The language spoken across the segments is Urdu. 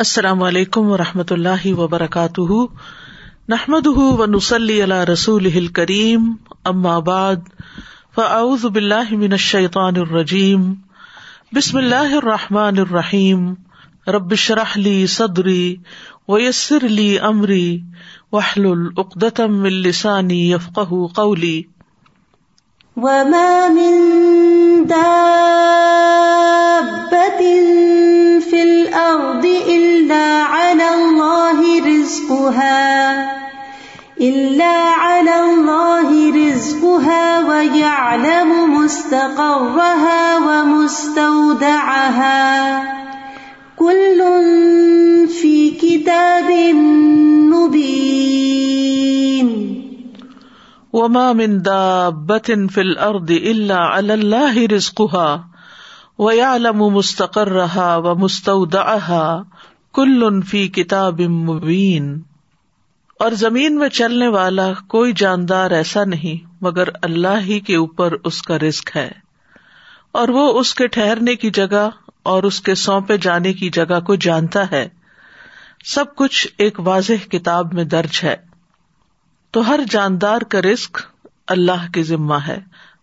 السلام علیکم و رحمۃ اللہ وبرکاتہ۔ نحمد و نسلی اللہ رسول کریم ام آباد فعز باللہ من الشیطان الرجیم۔ بسم اللہ الرحمٰن الرحیم۔ ربش رحلی صدری ویسر علی عمری وحل العقدم السانی یفق قولی۔ وما من رزقها إلا على الله رزقها ويعلم مستقرها ومستودعها. كل في كتاب مبين. وما من دابة في الأرض إلا على الله رزقها ويعلم مستقرها ومستودعها. كل في كتاب مبين اور زمین میں چلنے والا کوئی جاندار ایسا نہیں، مگر اللہ ہی کے اوپر اس کا رسک ہے۔ اور وہ اس کے ٹھہرنے کی جگہ اور اس کے سونپے جانے کی جگہ کو جانتا ہے۔ سب کچھ ایک واضح کتاب میں درج ہے۔ تو ہر جاندار کا رسک اللہ کے ذمہ ہے۔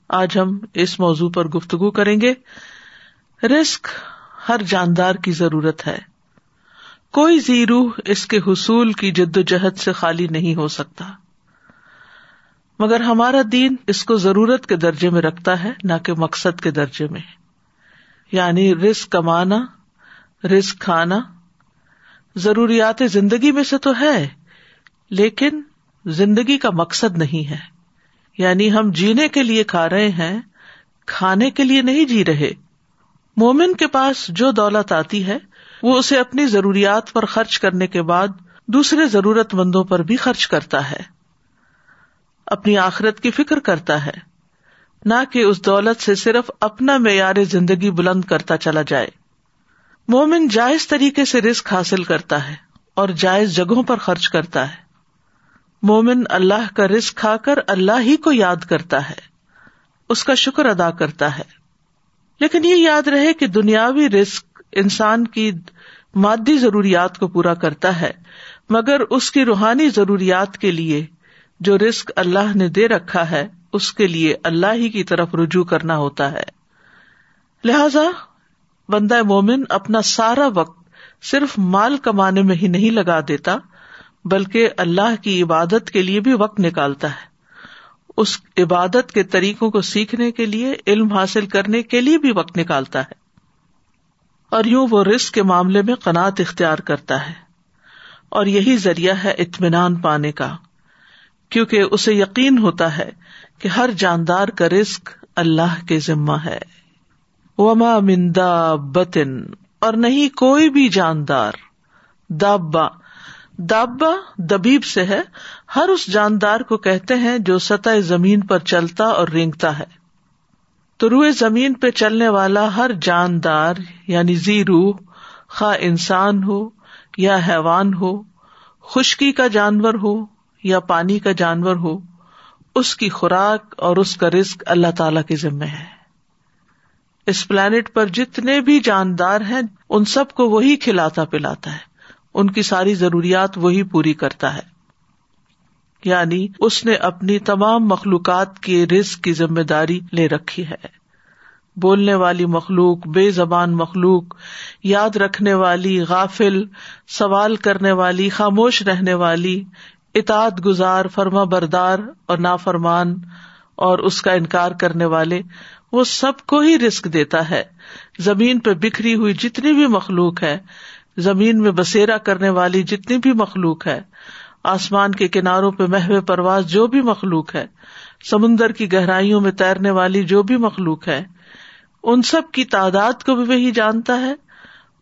آج ہم اس موضوع پر گفتگو کریں گے۔ رسک ہر جاندار کی ضرورت ہے۔ کوئی زیرو اس کے حصول کی جد و جہد سے خالی نہیں ہو سکتا۔ مگر ہمارا دین اس کو ضرورت کے درجے میں رکھتا ہے، نہ کہ مقصد کے درجے میں۔ یعنی رسک کمانا رسک کھانا۔ ضروریات زندگی میں سے تو ہے، لیکن زندگی کا مقصد نہیں ہے۔ یعنی ہم جینے کے لیے کھا رہے ہیں، کھانے کے لیے نہیں جی رہے۔ مومن کے پاس جو دولت آتی ہے وہ اسے اپنی ضروریات پر خرچ کرنے کے بعد دوسرے ضرورت مندوں پر بھی خرچ کرتا ہے۔ اپنی آخرت کی فکر کرتا ہے، نہ کہ اس دولت سے صرف اپنا معیار زندگی بلند کرتا چلا جائے۔ مومن جائز طریقے سے رسک حاصل کرتا ہے اور جائز جگہوں پر خرچ کرتا ہے۔ مومن اللہ کا رسک کھا کر اللہ ہی کو یاد کرتا ہے، اس کا شکر ادا کرتا ہے۔ لیکن یہ یاد رہے کہ دنیاوی رسک انسان کی مادی ضروریات کو پورا کرتا ہے، مگر اس کی روحانی ضروریات کے لیے جو رسک اللہ نے دے رکھا ہے، اس کے لیے اللہ ہی کی طرف رجوع کرنا ہوتا ہے۔ لہذا بندہ مومن اپنا سارا وقت صرف مال کمانے میں ہی نہیں لگا دیتا، بلکہ اللہ کی عبادت کے لیے بھی وقت نکالتا ہے۔ اس عبادت کے طریقوں کو سیکھنے کے لیے، علم حاصل کرنے کے لیے بھی وقت نکالتا ہے۔ اور یوں وہ رسک کے معاملے میں قناط اختیار کرتا ہے۔ اور یہی ذریعہ ہے اطمینان پانے کا، کیونکہ اسے یقین ہوتا ہے کہ ہر جاندار کا رسک اللہ کے ذمہ ہے۔ وما مندا بتن اور نہیں کوئی بھی جاندار دابا دابا دبیب سے ہے۔ ہر اس جاندار کو کہتے ہیں جو سطح زمین پر چلتا اور رینگتا ہے۔ تو روئے زمین پہ چلنے والا ہر جاندار یعنی زی روح خواہ انسان ہو یا حیوان ہو، خشکی کا جانور ہو یا پانی کا جانور ہو، اس کی خوراک اور اس کا رسک اللہ تعالی کے ذمے ہے۔ اس پلانٹ پر جتنے بھی جاندار ہیں، ان سب کو وہی کھلاتا پلاتا ہے۔ ان کی ساری ضروریات وہی پوری کرتا ہے۔ یعنی اس نے اپنی تمام مخلوقات کے رزق کی ذمہ داری لے رکھی ہے۔ بولنے والی مخلوق، بے زبان مخلوق، یاد رکھنے والی، غافل، سوال کرنے والی، خاموش رہنے والی، اطاعت گزار، فرما بردار اور نافرمان اور اس کا انکار کرنے والے، وہ سب کو ہی رسک دیتا ہے۔ زمین پہ بکھری ہوئی جتنی بھی مخلوق ہے، زمین میں بسیرا کرنے والی جتنی بھی مخلوق ہے آسمان کے کناروں پہ محو پرواز جو بھی مخلوق ہے، سمندر کی گہرائیوں میں تیرنے والی جو بھی مخلوق ہے، ان سب کی تعداد کو بھی وہی جانتا ہے،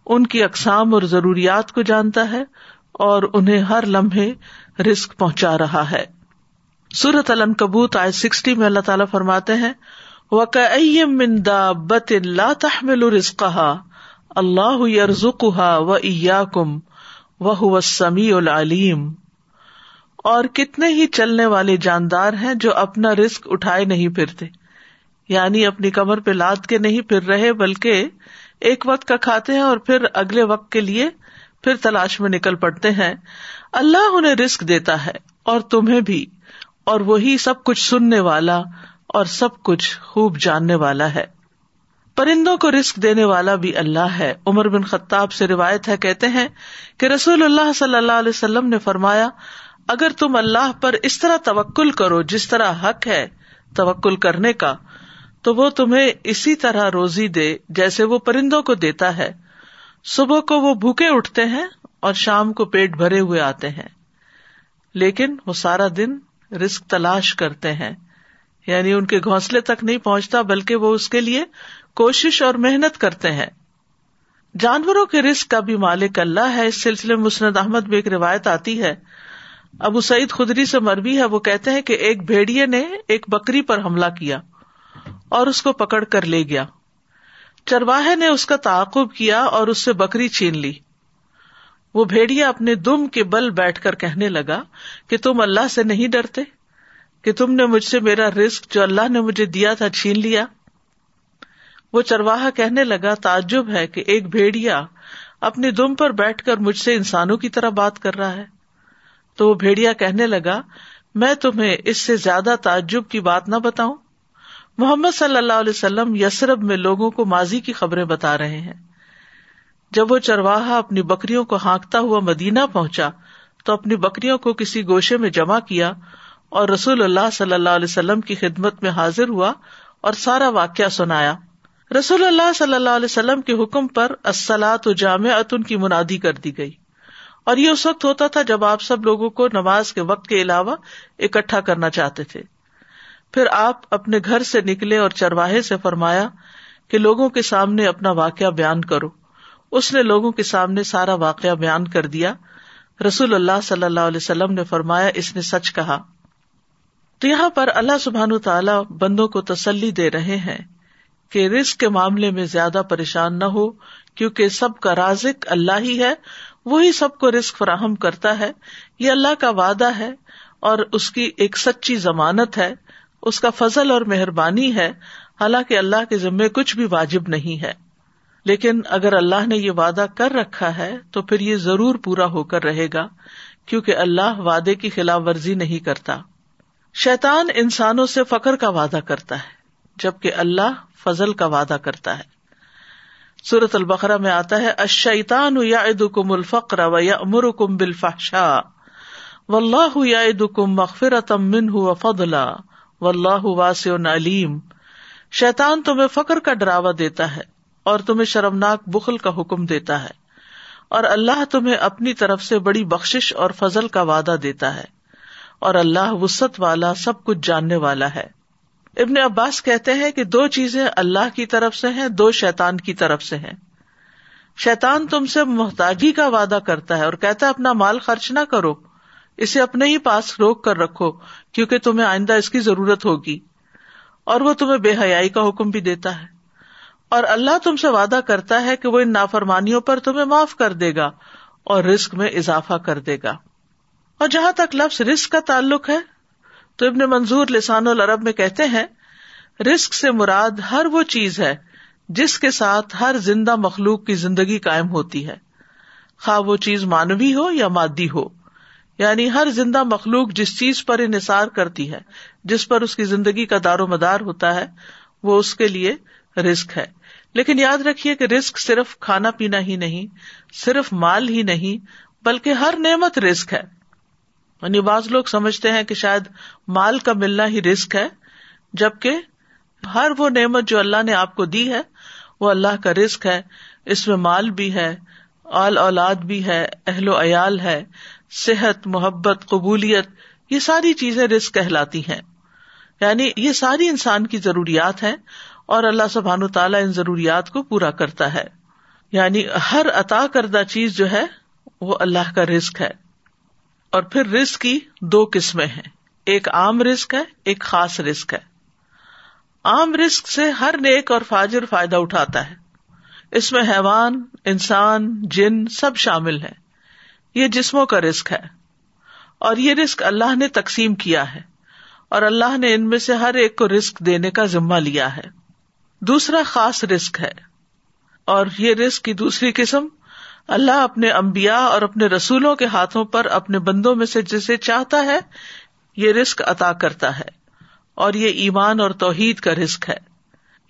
ان کی اقسام اور ضروریات کو جانتا ہے، اور انہیں ہر لمحے رسک پہنچا رہا ہے۔ سورت علم کبوت آئے سکسٹی میں اللہ تعالیٰ فرماتے ہیں بت اللہ تحمل رسقہ اللہ یرزقها و ایاکم وہ سمیع العلیم اور کتنے ہی چلنے والے جاندار ہیں جو اپنا رسک اٹھائے نہیں پھرتے۔ یعنی اپنی کمر پہ لاد کے نہیں پھر رہے، بلکہ ایک وقت کا کھاتے ہیں اور پھر اگلے وقت کے لیے پھر تلاش میں نکل پڑتے ہیں۔ اللہ انہیں رسک دیتا ہے اور تمہیں بھی، اور وہی سب کچھ سننے والا اور سب کچھ خوب جاننے والا ہے۔ پرندوں کو رسک دینے والا بھی اللہ ہے۔ عمر بن خطاب سے روایت ہے، کہتے ہیں کہ رسول اللہ صلی اللہ علیہ وسلم نے فرمایا اگر تم اللہ پر اس طرح توکل کرو جس طرح حق ہے توکل کرنے کا، تو وہ تمہیں اسی طرح روزی دے جیسے وہ پرندوں کو دیتا ہے۔ صبح کو وہ بھوکے اٹھتے ہیں اور شام کو پیٹ بھرے ہوئے آتے ہیں۔ لیکن وہ سارا دن رسک تلاش کرتے ہیں۔ یعنی ان کے گھونسلے تک نہیں پہنچتا، بلکہ وہ اس کے لیے کوشش اور محنت کرتے ہیں۔ جانوروں کے رسک کا بھی مالک اللہ ہے۔ اس سلسلے میں مسند احمد بھی ایک روایت آتی ہے۔ ابو سعید خدری سے مربی ہے، وہ کہتے ہیں کہ ایک بھیڑیے نے ایک بکری پر حملہ کیا اور اس کو پکڑ کر لے گیا۔ چرواہے نے اس کا تعاقب کیا اور اس سے بکری چھین لی۔ وہ بھیڑیا اپنے دم کے بل بیٹھ کر کہنے لگا کہ تم اللہ سے نہیں ڈرتے، کہ تم نے مجھ سے میرا رسک جو اللہ نے مجھے دیا تھا چھین لیا۔ وہ چرواہا کہنے لگا، تعجب ہے کہ ایک بھیڑیا اپنی دم پر بیٹھ کر مجھ سے انسانوں کی طرح بات کر رہا ہے۔ تو وہ بھیڑیا کہنے لگا، میں تمہیں اس سے زیادہ تعجب کی بات نہ بتاؤں۔ محمد صلی اللہ علیہ وسلم یسرب میں لوگوں کو ماضی کی خبریں بتا رہے ہیں۔ جب وہ چرواہا اپنی بکریوں کو ہانکتا ہوا مدینہ پہنچا، تو اپنی بکریوں کو کسی گوشے میں جمع کیا اور رسول اللہ صلی اللہ علیہ وسلم کی خدمت میں حاضر ہوا اور سارا واقعہ سنایا۔ رسول اللہ صلی اللہ علیہ وسلم کے حکم پر و جامع کی منادی کر دی گئی۔ اور یہ اس وقت ہوتا تھا جب آپ سب لوگوں کو نماز کے وقت کے علاوہ اکٹھا کرنا چاہتے تھے۔ پھر آپ اپنے گھر سے نکلے اور چرواہے سے فرمایا کہ لوگوں کے سامنے اپنا واقعہ بیان کرو۔ اس نے لوگوں کے سامنے سارا واقعہ بیان کر دیا۔ رسول اللہ صلی اللہ علیہ وسلم نے فرمایا، اس نے سچ کہا۔ تو یہاں پر اللہ سبحان تعالی بندوں کو تسلی دے رہے ہیں کہ رسک کے معاملے میں زیادہ پریشان نہ ہو، کیونکہ سب کا رازق اللہ ہی ہے وہی سب کو رسک فراہم کرتا ہے، یہ اللہ کا وعدہ ہے اور اس کی ایک سچی ضمانت ہے، اس کا فضل اور مہربانی ہے، حالانکہ اللہ کے ذمے کچھ بھی واجب نہیں ہے۔ لیکن اگر اللہ نے یہ وعدہ کر رکھا ہے، تو پھر یہ ضرور پورا ہو کر رہے گا، کیونکہ اللہ وعدے کی خلاف ورزی نہیں کرتا۔ شیطان انسانوں سے فخر کا وعدہ کرتا ہے، جبکہ اللہ فضل کا وعدہ کرتا ہے۔ سورت البقرا میں آتا ہے اشیتان یا کم الفقر و یا امر کم بالفحشا و اللہ یا کم مغفرت من ہُو فضلا و اللہ واس علیم. شیتان تمہیں فخر کا ڈراوا دیتا ہے اور تمہیں شرمناک بخل کا حکم دیتا ہے اور اللہ تمہیں اپنی طرف سے بڑی بخش اور فضل کا وعدہ دیتا ہے اور اللہ وسط والا سب کچھ جاننے والا ہے۔ ابن عباس کہتے ہیں کہ دو چیزیں اللہ کی طرف سے ہیں، دو شیتان کی طرف سے ہیں۔ شیتان تم سے محتاجی کا وعدہ کرتا ہے اور کہتا ہے، اپنا مال خرچ نہ کرو، اسے اپنے ہی پاس روک کر رکھو، کیونکہ تمہیں آئندہ اس کی ضرورت ہوگی۔ اور وہ تمہیں بے حیائی کا حکم بھی دیتا ہے۔ اور اللہ تم سے وعدہ کرتا ہے کہ وہ ان نافرمانیوں پر تمہیں معاف کر دے گا اور رسک میں اضافہ کر دے گا۔ اور جہاں تک لفظ رسک کا تعلق ہے تو ابن منظور لسان العرب میں کہتے ہیں رسک سے مراد ہر وہ چیز ہے جس کے ساتھ ہر زندہ مخلوق کی زندگی قائم ہوتی ہے۔ خواہ وہ چیز مانوی ہو یا مادی ہو یعنی ہر زندہ مخلوق جس چیز پر انحصار کرتی ہے، جس پر اس کی زندگی کا دار و مدار ہوتا ہے، وہ اس کے لیے رسک ہے۔ لیکن یاد رکھیے کہ رسک صرف کھانا پینا ہی نہیں، صرف مال ہی نہیں، بلکہ ہر نعمت رسک ہے۔ یعنی بعض لوگ سمجھتے ہیں کہ شاید مال کا ملنا ہی رسک ہے، جبکہ ہر وہ نعمت جو اللہ نے آپ کو دی ہے، وہ اللہ کا رسک ہے۔ اس میں مال بھی ہے اول اولاد بھی ہے، اہل و عیال ہے، صحت، محبت، قبولیت، یہ ساری چیزیں رسک کہلاتی ہیں۔ یعنی یہ ساری انسان کی ضروریات ہیں اور اللہ سبحان تعالیٰ ان ضروریات کو پورا کرتا ہے۔ یعنی ہر عطا کردہ چیز جو ہے، وہ اللہ کا رسک ہے۔ اور پھر رسک کی دو قسمیں ہیں۔ ایک عام رسک ہے، ایک خاص رسک ہے۔ عام رسک سے ہر نیک اور فاجر فائدہ اٹھاتا ہے۔ اس میں حیوان، انسان، جن سب شامل ہے یہ جسموں کا رسک ہے۔ اور یہ رسک اللہ نے تقسیم کیا ہے۔ اور اللہ نے ان میں سے ہر ایک کو رسک دینے کا ذمہ لیا ہے۔ دوسرا خاص رسک ہے۔ اور یہ رسک کی دوسری قسم اللہ اپنے امبیا اور اپنے رسولوں کے ہاتھوں پر اپنے بندوں میں سے جسے چاہتا ہے، یہ رسک عطا کرتا ہے، اور یہ ایمان اور توحید کا رسک ہے۔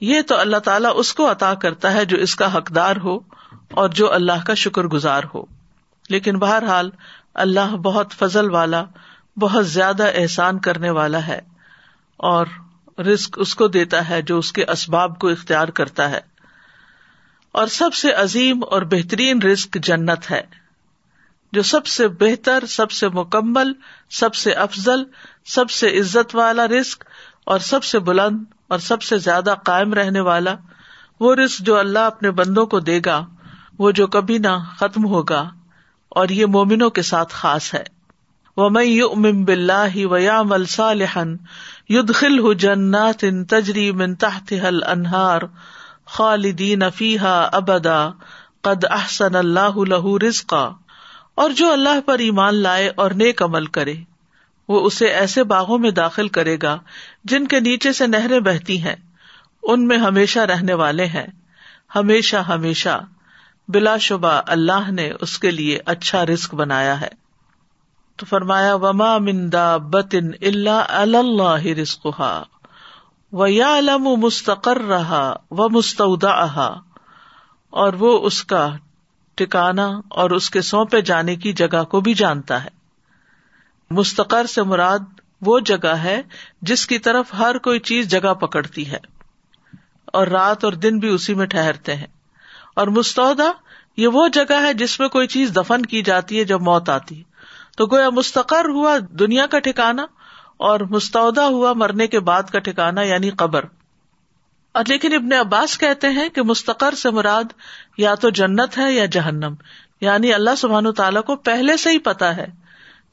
یہ تو اللہ تعالیٰ اس کو عطا کرتا ہے جو اس کا حقدار ہو اور جو اللہ کا شکر گزار ہو۔ لیکن بہرحال، اللہ بہت فضل والا، بہت زیادہ احسان کرنے والا ہے اور رسک اس کو دیتا ہے جو اس کے اسباب کو اختیار کرتا ہے۔ اور سب سے عظیم اور بہترین رسک جنت ہے، جو سب سے بہتر، سب سے مکمل، سب سے افضل، سب سے عزت والا رسک اور سب سے بلند اور سب سے زیادہ قائم رہنے والا، وہ رسک جو اللہ اپنے بندوں کو دے گا، وہ جو کبھی نہ ختم ہوگا اور یہ مومنوں کے ساتھ خاص ہے۔ وہ میں یو ام بلّہ ویا ملسا لہن ہُ جنات ان تجری منتاح حل انہار خالدین فیحا ابدا، قد احسن اللہ لہ رزقا۔ اور جو اللہ پر ایمان لائے اور نیک عمل کرے، وہ اسے ایسے باغوں میں داخل کرے گا جن کے نیچے سے نہریں بہتی ہیں۔ ان میں ہمیشہ رہنے والے ہیں۔ ہمیشہ ہمیشہ۔ بلا شبہ اللہ نے اس کے لیے اچھا رسک بنایا ہے۔ تو فرمایا، وما مندا بتن اللہ اللہ رسق و یا علم مستقر رہا و مستعدا اور وہ اس کا ٹکانا اور اس کے سونپے جانے کی جگہ کو بھی جانتا ہے۔ مستقر سے مراد وہ جگہ ہے جس کی طرف ہر کوئی چیز جگہ پکڑتی ہے۔ اور رات اور دن بھی اسی میں ٹہرتے ہیں۔ اور مستعودا یہ وہ جگہ ہے جس میں کوئی چیز دفن کی جاتی ہے جب موت آتی۔ ہے تو گویا مستقر ہوا دنیا کا ٹھکانا اور مستعودا ہوا مرنے کے بعد کا ٹھکانا یعنی قبر۔ اور لیکن ابن عباس کہتے ہیں کہ مستقر سے مراد یا تو جنت ہے یا جہنم۔ یعنی اللہ سبحان تعالیٰ کو پہلے سے ہی پتا ہے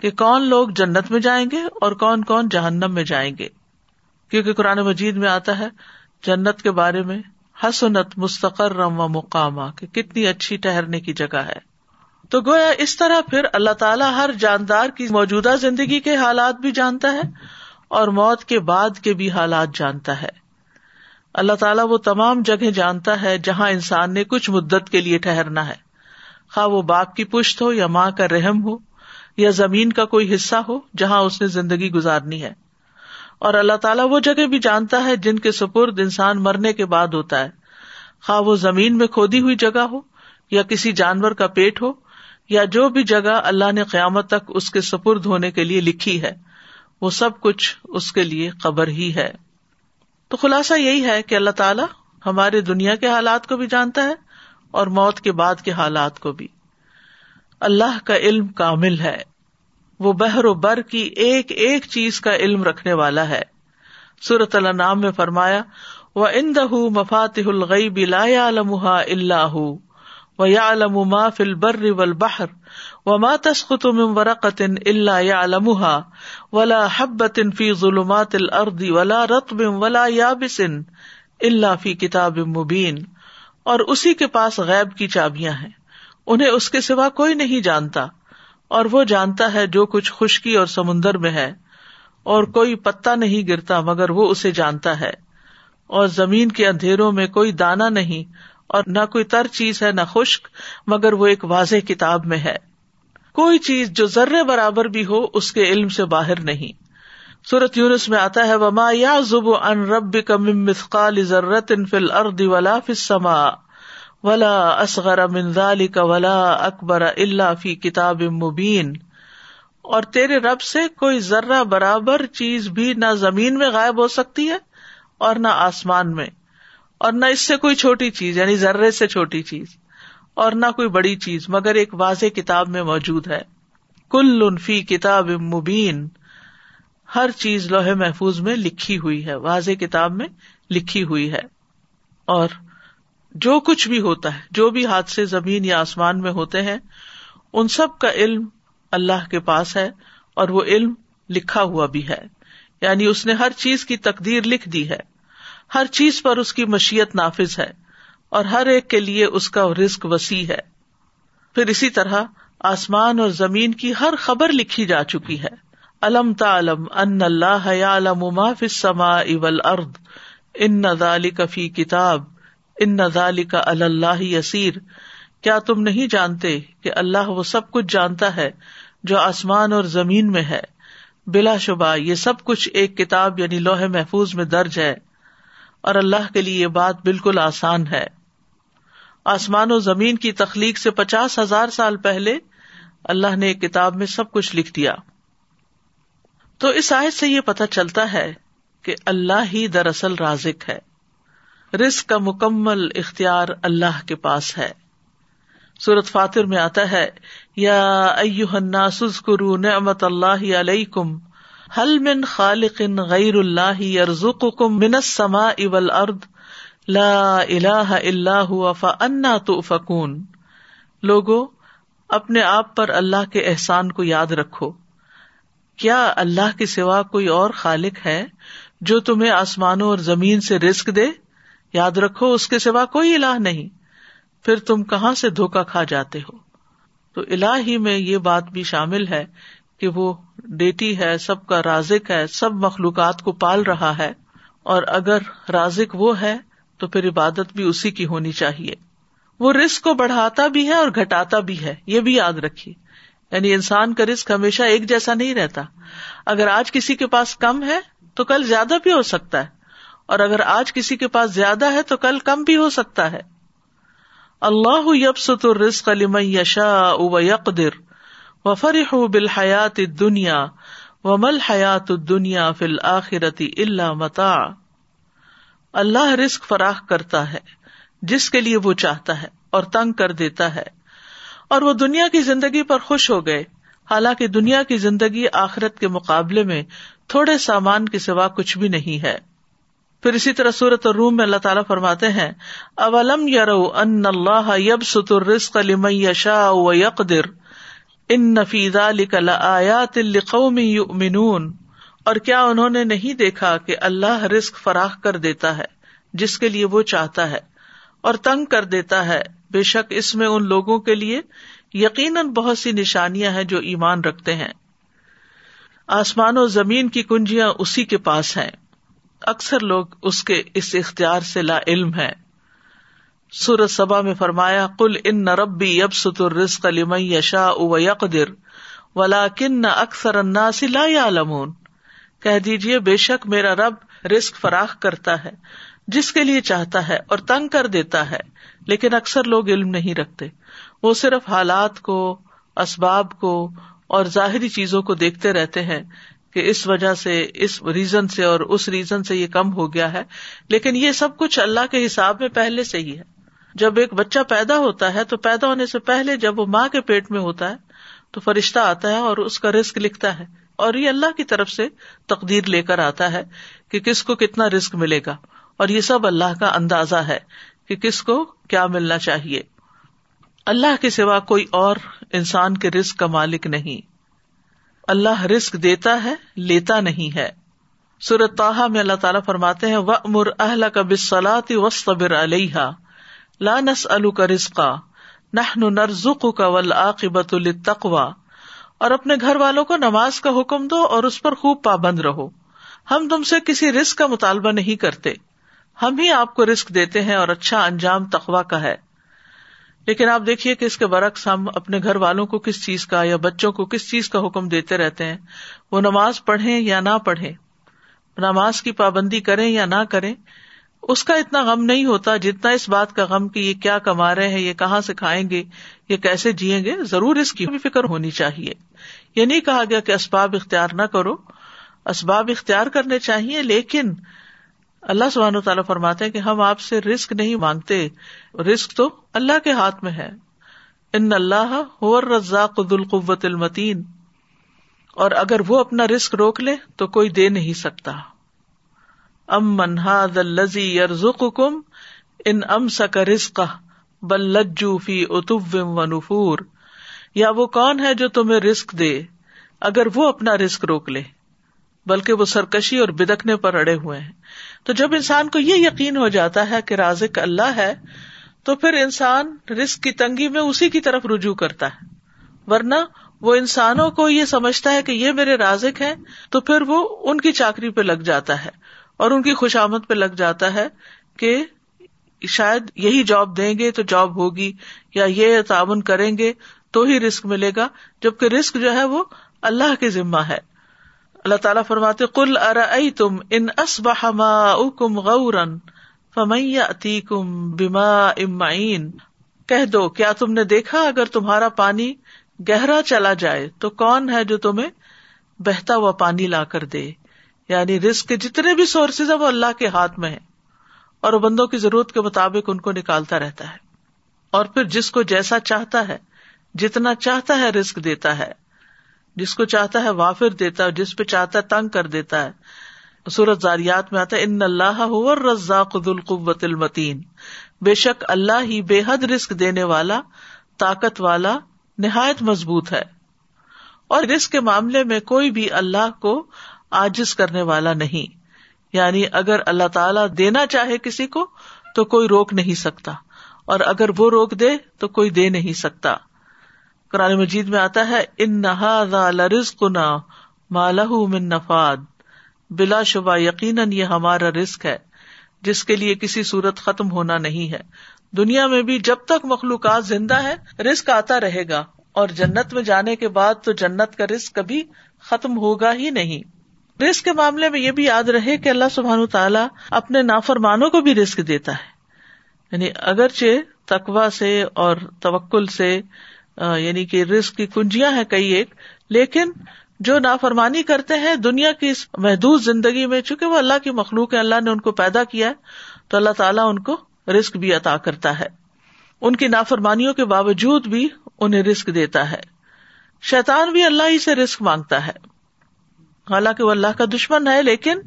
کہ کون لوگ جنت میں جائیں گے اور کون کون جہنم میں جائیں گے۔ کیونکہ قرآن مجید میں آتا ہے، جنت کے بارے میں حسنت مستقر رم و مقامہ کہ کتنی اچھی ٹہرنے کی جگہ ہے۔ تو گویا اس طرح پھر اللہ تعالیٰ ہر جاندار کی موجودہ زندگی کے حالات بھی جانتا ہے اور موت کے بعد کے بھی حالات جانتا ہے۔ اللہ تعالیٰ وہ تمام جگہ جانتا ہے جہاں انسان نے کچھ مدت کے لیے ٹہرنا ہے۔ خواہ وہ باپ کی پشت ہو یا ماں کا رحم ہو یا زمین کا کوئی حصہ ہو جہاں اس نے زندگی گزارنی ہے۔ اور اللہ تعالیٰ وہ جگہ بھی جانتا ہے جن کے سپرد انسان مرنے کے بعد ہوتا ہے۔ خواہ وہ زمین میں کھودی ہوئی جگہ ہو یا کسی جانور کا پیٹ ہو یا جو بھی جگہ اللہ نے قیامت تک اس کے سپرد ہونے کے لیے لکھی ہے، وہ سب کچھ اس کے لیے قبر ہی ہے۔ تو خلاصہ یہی ہے کہ اللہ تعالیٰ ہمارے دنیا کے حالات کو بھی جانتا ہے اور موت کے بعد کے حالات کو بھی۔ اللہ کا علم کامل ہے۔ وہ بحر و بر کی ایک ایک چیز کا علم رکھنے والا ہے۔ سورت اللہ نام میں فرمایا وہ ان دہ مفات الغی بلا لمحا اللہ و یا علما فل بر ول بہر و ما تسخت من ورقت الا يعلمها ولا حبت فی ظلمات الارض ولا رطب ولا یابس الا فی کتاب مبین اور اسی کے پاس غیب کی چابیاں ہیں۔ انہیں اس کے سوا کوئی نہیں جانتا اور وہ جانتا ہے جو کچھ خشکی اور سمندر میں ہے اور کوئی پتا نہیں گرتا مگر وہ اسے جانتا ہے اور زمین کے اندھیروں میں کوئی دانا نہیں اور نہ کوئی تر چیز ہے نہ خشک، مگر وہ ایک واضح کتاب میں ہے۔ کوئی چیز جو ذرے برابر بھی ہو، اس کے علم سے باہر نہیں۔ سورت یونس میں آتا ہے، وما یا زب ان رب کم مثقال ضرت ان فل ارد ولا فسما ولا اصغر منظال کا ولا اکبر اللہ فی کتاب مبین اور تیرے رب سے کوئی ذرہ برابر چیز بھی نہ زمین میں غائب ہو سکتی ہے اور نہ آسمان میں۔ اور نہ اس سے کوئی چھوٹی چیز یعنی ذرے سے چھوٹی چیز، اور نہ کوئی بڑی چیز، مگر ایک واضح کتاب میں موجود ہے۔ کل فی کتاب مبین، ہر چیز لوہے محفوظ میں لکھی ہوئی ہے، واضح کتاب میں لکھی ہوئی ہے۔ اور جو کچھ بھی ہوتا ہے، جو بھی حادثے زمین یا آسمان میں ہوتے ہیں، ان سب کا علم اللہ کے پاس ہے، اور وہ علم لکھا ہوا بھی ہے۔ یعنی اس نے ہر چیز کی تقدیر لکھ دی ہے۔ ہر چیز پر اس کی مشیت نافذ ہے اور ہر ایک کے لیے اس کا رسک وسیع ہے۔ پھر اسی طرح آسمان اور زمین کی ہر خبر لکھی جا چکی ہے۔ علم تعلم ان اللہ علم ما فی السماء والارض، ان ذالک فی کتاب، ان ذالک علی اللہ یسیر۔ کیا تم نہیں جانتے کہ اللہ وہ سب کچھ جانتا ہے جو آسمان اور زمین میں ہے؟ بلا شبہ یہ سب کچھ ایک کتاب یعنی لوہے محفوظ میں درج ہے۔ اور اللہ کے لیے یہ بات بالکل آسان ہے۔ آسمان و زمین کی تخلیق سے پچاس ہزار سال پہلے اللہ نے ایک کتاب میں سب کچھ لکھ دیا۔ تو اس آیت سے یہ پتہ چلتا ہے کہ اللہ ہی دراصل رازق ہے۔ رزق کا مکمل اختیار اللہ کے پاس ہے۔ سورت فاتر میں آتا ہے، یا الناس اذکروا نعمت اللہ علیکم حل من خالق غیر اللہ یرزقکم من السماء والارض لا الہ الا هو فانا تؤفکون لوگو، اپنے آپ پر اللہ کے احسان کو یاد رکھو۔ کیا اللہ کے سوا کوئی اور خالق ہے جو تمہیں آسمانوں اور زمین سے رسک دے؟ یاد رکھو، اس کے سوا کوئی الہ نہیں۔ پھر تم کہاں سے دھوکا کھا جاتے ہو؟ تو الہ ہی میں یہ بات بھی شامل ہے کہ وہ ڈیٹی ہے، سب کا رازق ہے، سب مخلوقات کو پال رہا ہے۔ اور اگر رازق وہ ہے، تو پھر عبادت بھی اسی کی ہونی چاہیے۔ وہ رسک کو بڑھاتا بھی ہے اور گھٹاتا بھی ہے، یہ بھی یاد رکھیے۔ یعنی انسان کا رسک ہمیشہ ایک جیسا نہیں رہتا۔ اگر آج کسی کے پاس کم ہے، تو کل زیادہ بھی ہو سکتا ہے۔ اور اگر آج کسی کے پاس زیادہ ہے، تو کل کم بھی ہو سکتا ہے۔ اللہ یبسط الرزق لمن یشاء و یقدر وفرح بالحیات الدنیا ومل حیات الدنیا فی الآخرت الا متاع۔ اللہ رزق فراخ کرتا ہے، جس کے لیے وہ چاہتا ہے اور تنگ کر دیتا ہے۔ اور وہ دنیا کی زندگی پر خوش ہو گئے۔ حالانکہ دنیا کی زندگی آخرت کے مقابلے میں تھوڑے سامان کے سوا کچھ بھی نہیں ہے۔ پھر اسی طرح صورت اور روم میں اللہ تعالیٰ فرماتے ہیں، اولم یرو ان اللہ یب ستر رسق یشا و یقدر ان نفیز آیات القومی یؤمنون۔ اور کیا انہوں نے نہیں دیکھا کہ اللہ رسک فراخ کر دیتا ہے، جس کے لیے وہ چاہتا ہے، اور تنگ کر دیتا ہے؟ بے شک اس میں ان لوگوں کے لیے یقیناً بہت سی نشانیاں ہیں جو ایمان رکھتے ہیں۔ آسمان و زمین کی کنجیاں اسی کے پاس ہیں۔ اکثر لوگ اس کے اس اختیار سے لا علم ہے سورت سبا میں فرمایا کل ان نربی یب ستر رسق لم یشا او یقدر ولا کن نہ اکثر الناس لا یعلمون۔ کہہ دیجیے بے شک میرا رب رسک فراخ کرتا ہے، جس کے لیے چاہتا ہے اور تنگ کر دیتا ہے، لیکن اکثر لوگ علم نہیں رکھتے۔ وہ صرف حالات کو، اسباب کو اور ظاہری چیزوں کو دیکھتے رہتے ہیں کہ اس وجہ سے، اس ریزن سے اور اس ریزن سے یہ کم ہو گیا ہے، لیکن یہ سب کچھ اللہ کے حساب میں پہلے سے ہی ہے۔ جب ایک بچہ پیدا ہوتا ہے تو پیدا ہونے سے پہلے جب وہ ماں کے پیٹ میں ہوتا ہے تو فرشتہ آتا ہے اور اس کا رسک لکھتا ہے اور یہ اللہ کی طرف سے تقدیر لے کر آتا ہے کہ کس کو کتنا رسک ملے گا اور یہ سب اللہ کا اندازہ ہے کہ کس کو کیا ملنا چاہیے۔ اللہ کے سوا کوئی اور انسان کے رسک کا مالک نہیں۔ اللہ رسک دیتا ہے، لیتا نہیں ہے۔ سورت تاہا میں اللہ تعالیٰ فرماتے ہیں و امر اہل کا بسلاتی وصبر علیہ لانس الو کا رسقا نہ نرزق کا ول التقوا اور اپنے گھر والوں کو نماز کا حکم دو اور اس پر خوب پابند رہو۔ ہم تم سے کسی رسک کا مطالبہ نہیں کرتے۔ ہم ہی آپ کو رسک دیتے ہیں اور اچھا انجام تخوا کا ہے۔ لیکن آپ دیکھیے کہ اس کے برعکس ہم اپنے گھر والوں کو کس چیز کا یا بچوں کو کس چیز کا حکم دیتے رہتے ہیں۔ وہ نماز پڑھیں یا نہ پڑھیں۔ نماز کی پابندی کریں یا نہ کریں۔ اس کا اتنا غم نہیں ہوتا جتنا اس بات کا غم کہ یہ کیا کما رہے ہیں، یہ کہاں سے کھائیں گے، یہ کیسے جیئیں گے؟ ضرور اس کی بھی فکر ہونی چاہیے۔ یہ نہیں کہا گیا کہ اسباب اختیار نہ کرو۔ اسباب اختیار کرنے چاہیے، لیکن اللہ سبحانہ تعالیٰ فرماتے کہ ہم آپ سے رسک نہیں مانگتے۔ رسک تو اللہ کے ہاتھ میں ہے۔ ان اللہ رزاق القوت المتین۔ اور اگر وہ اپنا رسک روک لے تو کوئی دے نہیں سکتا۔ ام منہاد الزی یرزق کم ان ام سک رسق بل لجو فی اتب و نفور یا وہ کون ہے جو تمہیں رسک دے، اگر وہ اپنا رسک روک لے؟ بلکہ وہ سرکشی اور بدکنے پر اڑے ہوئے ہیں۔ تو جب انسان کو یہ یقین ہو جاتا ہے کہ رازق اللہ ہے، تو پھر انسان رسک کی تنگی میں اسی کی طرف رجوع کرتا ہے۔ ورنہ وہ انسانوں کو یہ سمجھتا ہے کہ یہ میرے رازق ہے تو پھر وہ ان کی چاکری پہ لگ جاتا ہے۔ اور ان کی خوش آمد پہ لگ جاتا ہے کہ شاید یہی جاب دیں گے تو جاب ہوگی یا یہ تعاون کریں گے تو ہی رسک ملے گا، جبکہ رسک جو ہے وہ اللہ کے ذمہ ہے۔ اللہ تعالیٰ فرماتے کل ار تم ان کم غورن فمیا اتی کم بیما امعین کہہ دو، کیا تم نے دیکھا اگر تمہارا پانی گہرا چلا جائے تو کون ہے جو تمہیں بہتا ہوا پانی لا کر دے؟ یعنی رسک کے جتنے بھی سورسز ہیں وہ اللہ کے ہاتھ میں ہے اور وہ بندوں کی ضرورت کے مطابق ان کو نکالتا رہتا ہے اور پھر جس کو جیسا چاہتا ہے، جتنا چاہتا ہے رسک دیتا ہے، جس کو چاہتا ہے وافر دیتا ہے جس پہ چاہتا ہے تنگ کر دیتا ہے۔ سورت زاریات میں آتا ہے، ان اللہ رزاق القوت المتین۔ بے شک اللہ ہی بے حد رسک دینے والا، طاقت والا، نہایت مضبوط ہے۔ اور رسک کے معاملے میں کوئی بھی اللہ کو آجز کرنے والا نہیں۔ یعنی اگر اللہ تعالی دینا چاہے کسی کو، تو کوئی روک نہیں سکتا۔ اور اگر وہ روک دے، تو کوئی دے نہیں سکتا۔ قرآن مجید میں آتا ہے ان نہ مالہ من نفاد۔ بلا شبہ یقیناً یہ ہمارا رسک ہے، جس کے لیے کسی صورت ختم ہونا نہیں ہے۔ دنیا میں بھی جب تک مخلوقات زندہ ہے رسک آتا رہے گا۔ اور جنت میں جانے کے بعد تو جنت کا رسک کبھی ختم ہوگا ہی نہیں۔ رسک کے معاملے میں یہ بھی یاد رہے کہ اللہ سبحان تعالیٰ اپنے نافرمانوں کو بھی رسک دیتا ہے۔ یعنی اگرچہ تقوا سے اور توکل سے یعنی کہ رسک کی کنجیاں ہیں کئی ایک، لیکن جو نافرمانی کرتے ہیں دنیا کی اس محدود زندگی میں، چونکہ وہ اللہ کی مخلوق ہے اللہ نے ان کو پیدا کیا ہے، تو اللہ تعالیٰ ان کو رسک بھی عطا کرتا ہے۔ ان کی نافرمانیوں کے باوجود بھی انہیں رسک دیتا ہے۔ شیطان بھی اللہ ہی سے رسک مانگتا ہے۔ حالانکہ وہ اللہ کا دشمن ہے، لیکن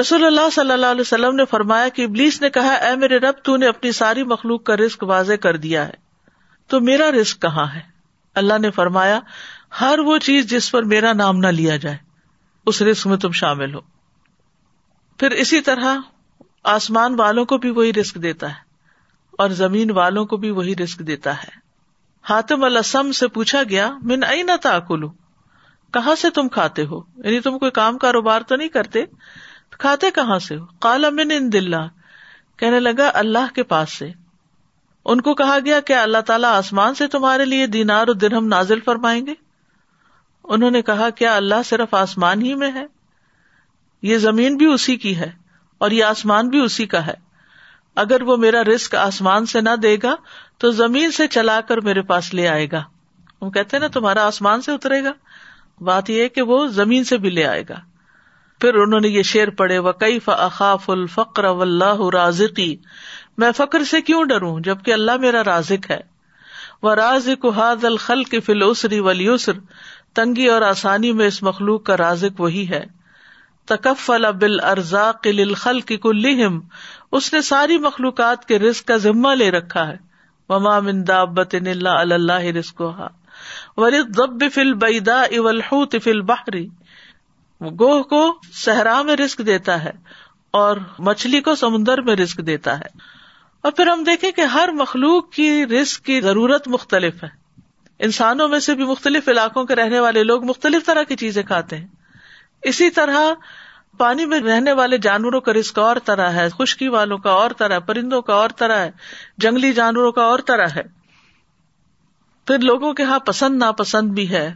رسول اللہ صلی اللہ علیہ وسلم نے فرمایا کہ ابلیس نے کہا، اے میرے رب، تو نے اپنی ساری مخلوق کا رسک واضح کر دیا ہے۔ تو میرا رسک کہاں ہے؟ اللہ نے فرمایا، ہر وہ چیز جس پر میرا نام نہ لیا جائے، اس رسک میں تم شامل ہو۔ پھر اسی طرح آسمان والوں کو بھی وہی رسک دیتا ہے، اور زمین والوں کو بھی وہی رسک دیتا ہے۔ ہاتم السم سے پوچھا گیا، من ائی نہ تاکلو؟ کہاں سے تم کھاتے ہو؟ یعنی تم کوئی کام کاروبار تو نہیں کرتے؟ کھاتے کہاں سے ہو؟ کالا من ان دلہ کہنے لگا اللہ کے پاس سے۔ ان کو کہا گیا کہ اللہ تعالیٰ آسمان سے تمہارے لیے دینار و درہم نازل فرمائیں گے۔ انہوں نے کہا، کیا اللہ صرف آسمان ہی میں ہے؟ یہ زمین بھی اسی کی ہے اور یہ آسمان بھی اسی کا ہے۔ اگر وہ میرا رسک آسمان سے نہ دے گا، تو زمین سے چلا کر میرے پاس لے آئے گا۔ وہ کہتے نا، تمہارا آسمان سے اترے گا۔ بات یہ کہ وہ زمین سے بھی لے آئے گا۔ پھر انہوں نے یہ شیر پڑے و کئی فاف الفقر و اللہ رازقی میں فخر سے کیوں ڈروں جبکہ اللہ میرا رازق ہے؟ وہ رازق حاد الخل کی فلوسری ولیسر تنگی اور آسانی میں اس مخلوق کا رازق وہی ہے۔ تکف بل ارزاق خل کی کلیم اس نے ساری مخلوقات کے رزق کا ذمہ لے رکھا ہے۔ وما من دابت اللہ اللہ رزق ضب فل بیدا اولحوت فل بحری گوہ کو صحرا میں رسک دیتا ہے اور مچھلی کو سمندر میں رسک دیتا ہے۔ اور پھر ہم دیکھیں کہ ہر مخلوق کی رسک کی ضرورت مختلف ہے۔ انسانوں میں سے بھی مختلف علاقوں کے رہنے والے لوگ مختلف طرح کی چیزیں کھاتے ہیں۔ اسی طرح پانی میں رہنے والے جانوروں کا رسک اور طرح ہے۔ خشکی والوں کا اور طرح پرندوں کا اور طرح ہے۔ جنگلی جانوروں کا اور طرح ہے۔ پھر لوگوں کے یہاں پسند ناپسند بھی ہے،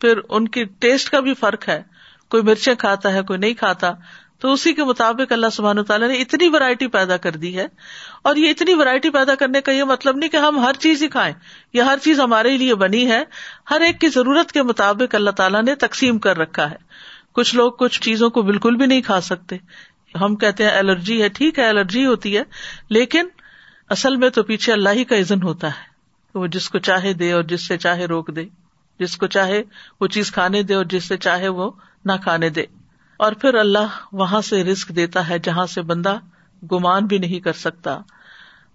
پھر ان کی ٹیسٹ کا بھی فرق ہے۔ کوئی مرچیں کھاتا ہے، کوئی نہیں کھاتا۔ تو اسی کے مطابق اللہ سبحانہ تعالیٰ نے اتنی ورائٹی پیدا کر دی ہے۔ اور یہ اتنی ورائٹی پیدا کرنے کا یہ مطلب نہیں کہ ہم ہر چیز ہی کھائیں یہ ہر چیز ہمارے لیے بنی ہے۔ ہر ایک کی ضرورت کے مطابق اللہ تعالیٰ نے تقسیم کر رکھا ہے۔ کچھ لوگ کچھ چیزوں کو بالکل بھی نہیں کھا سکتے۔ ہم کہتے ہیں الرجی ہے، ٹھیک ہے، الرجی ہوتی ہے، لیکن اصل میں تو پیچھے اللہ ہی کا عزن ہوتا ہے۔ وہ جس کو چاہے دے اور جس سے چاہے روک دے۔ جس کو چاہے وہ چیز کھانے دے اور جس سے چاہے وہ نہ کھانے دے۔ اور پھر اللہ وہاں سے رسک دیتا ہے جہاں سے بندہ گمان بھی نہیں کر سکتا۔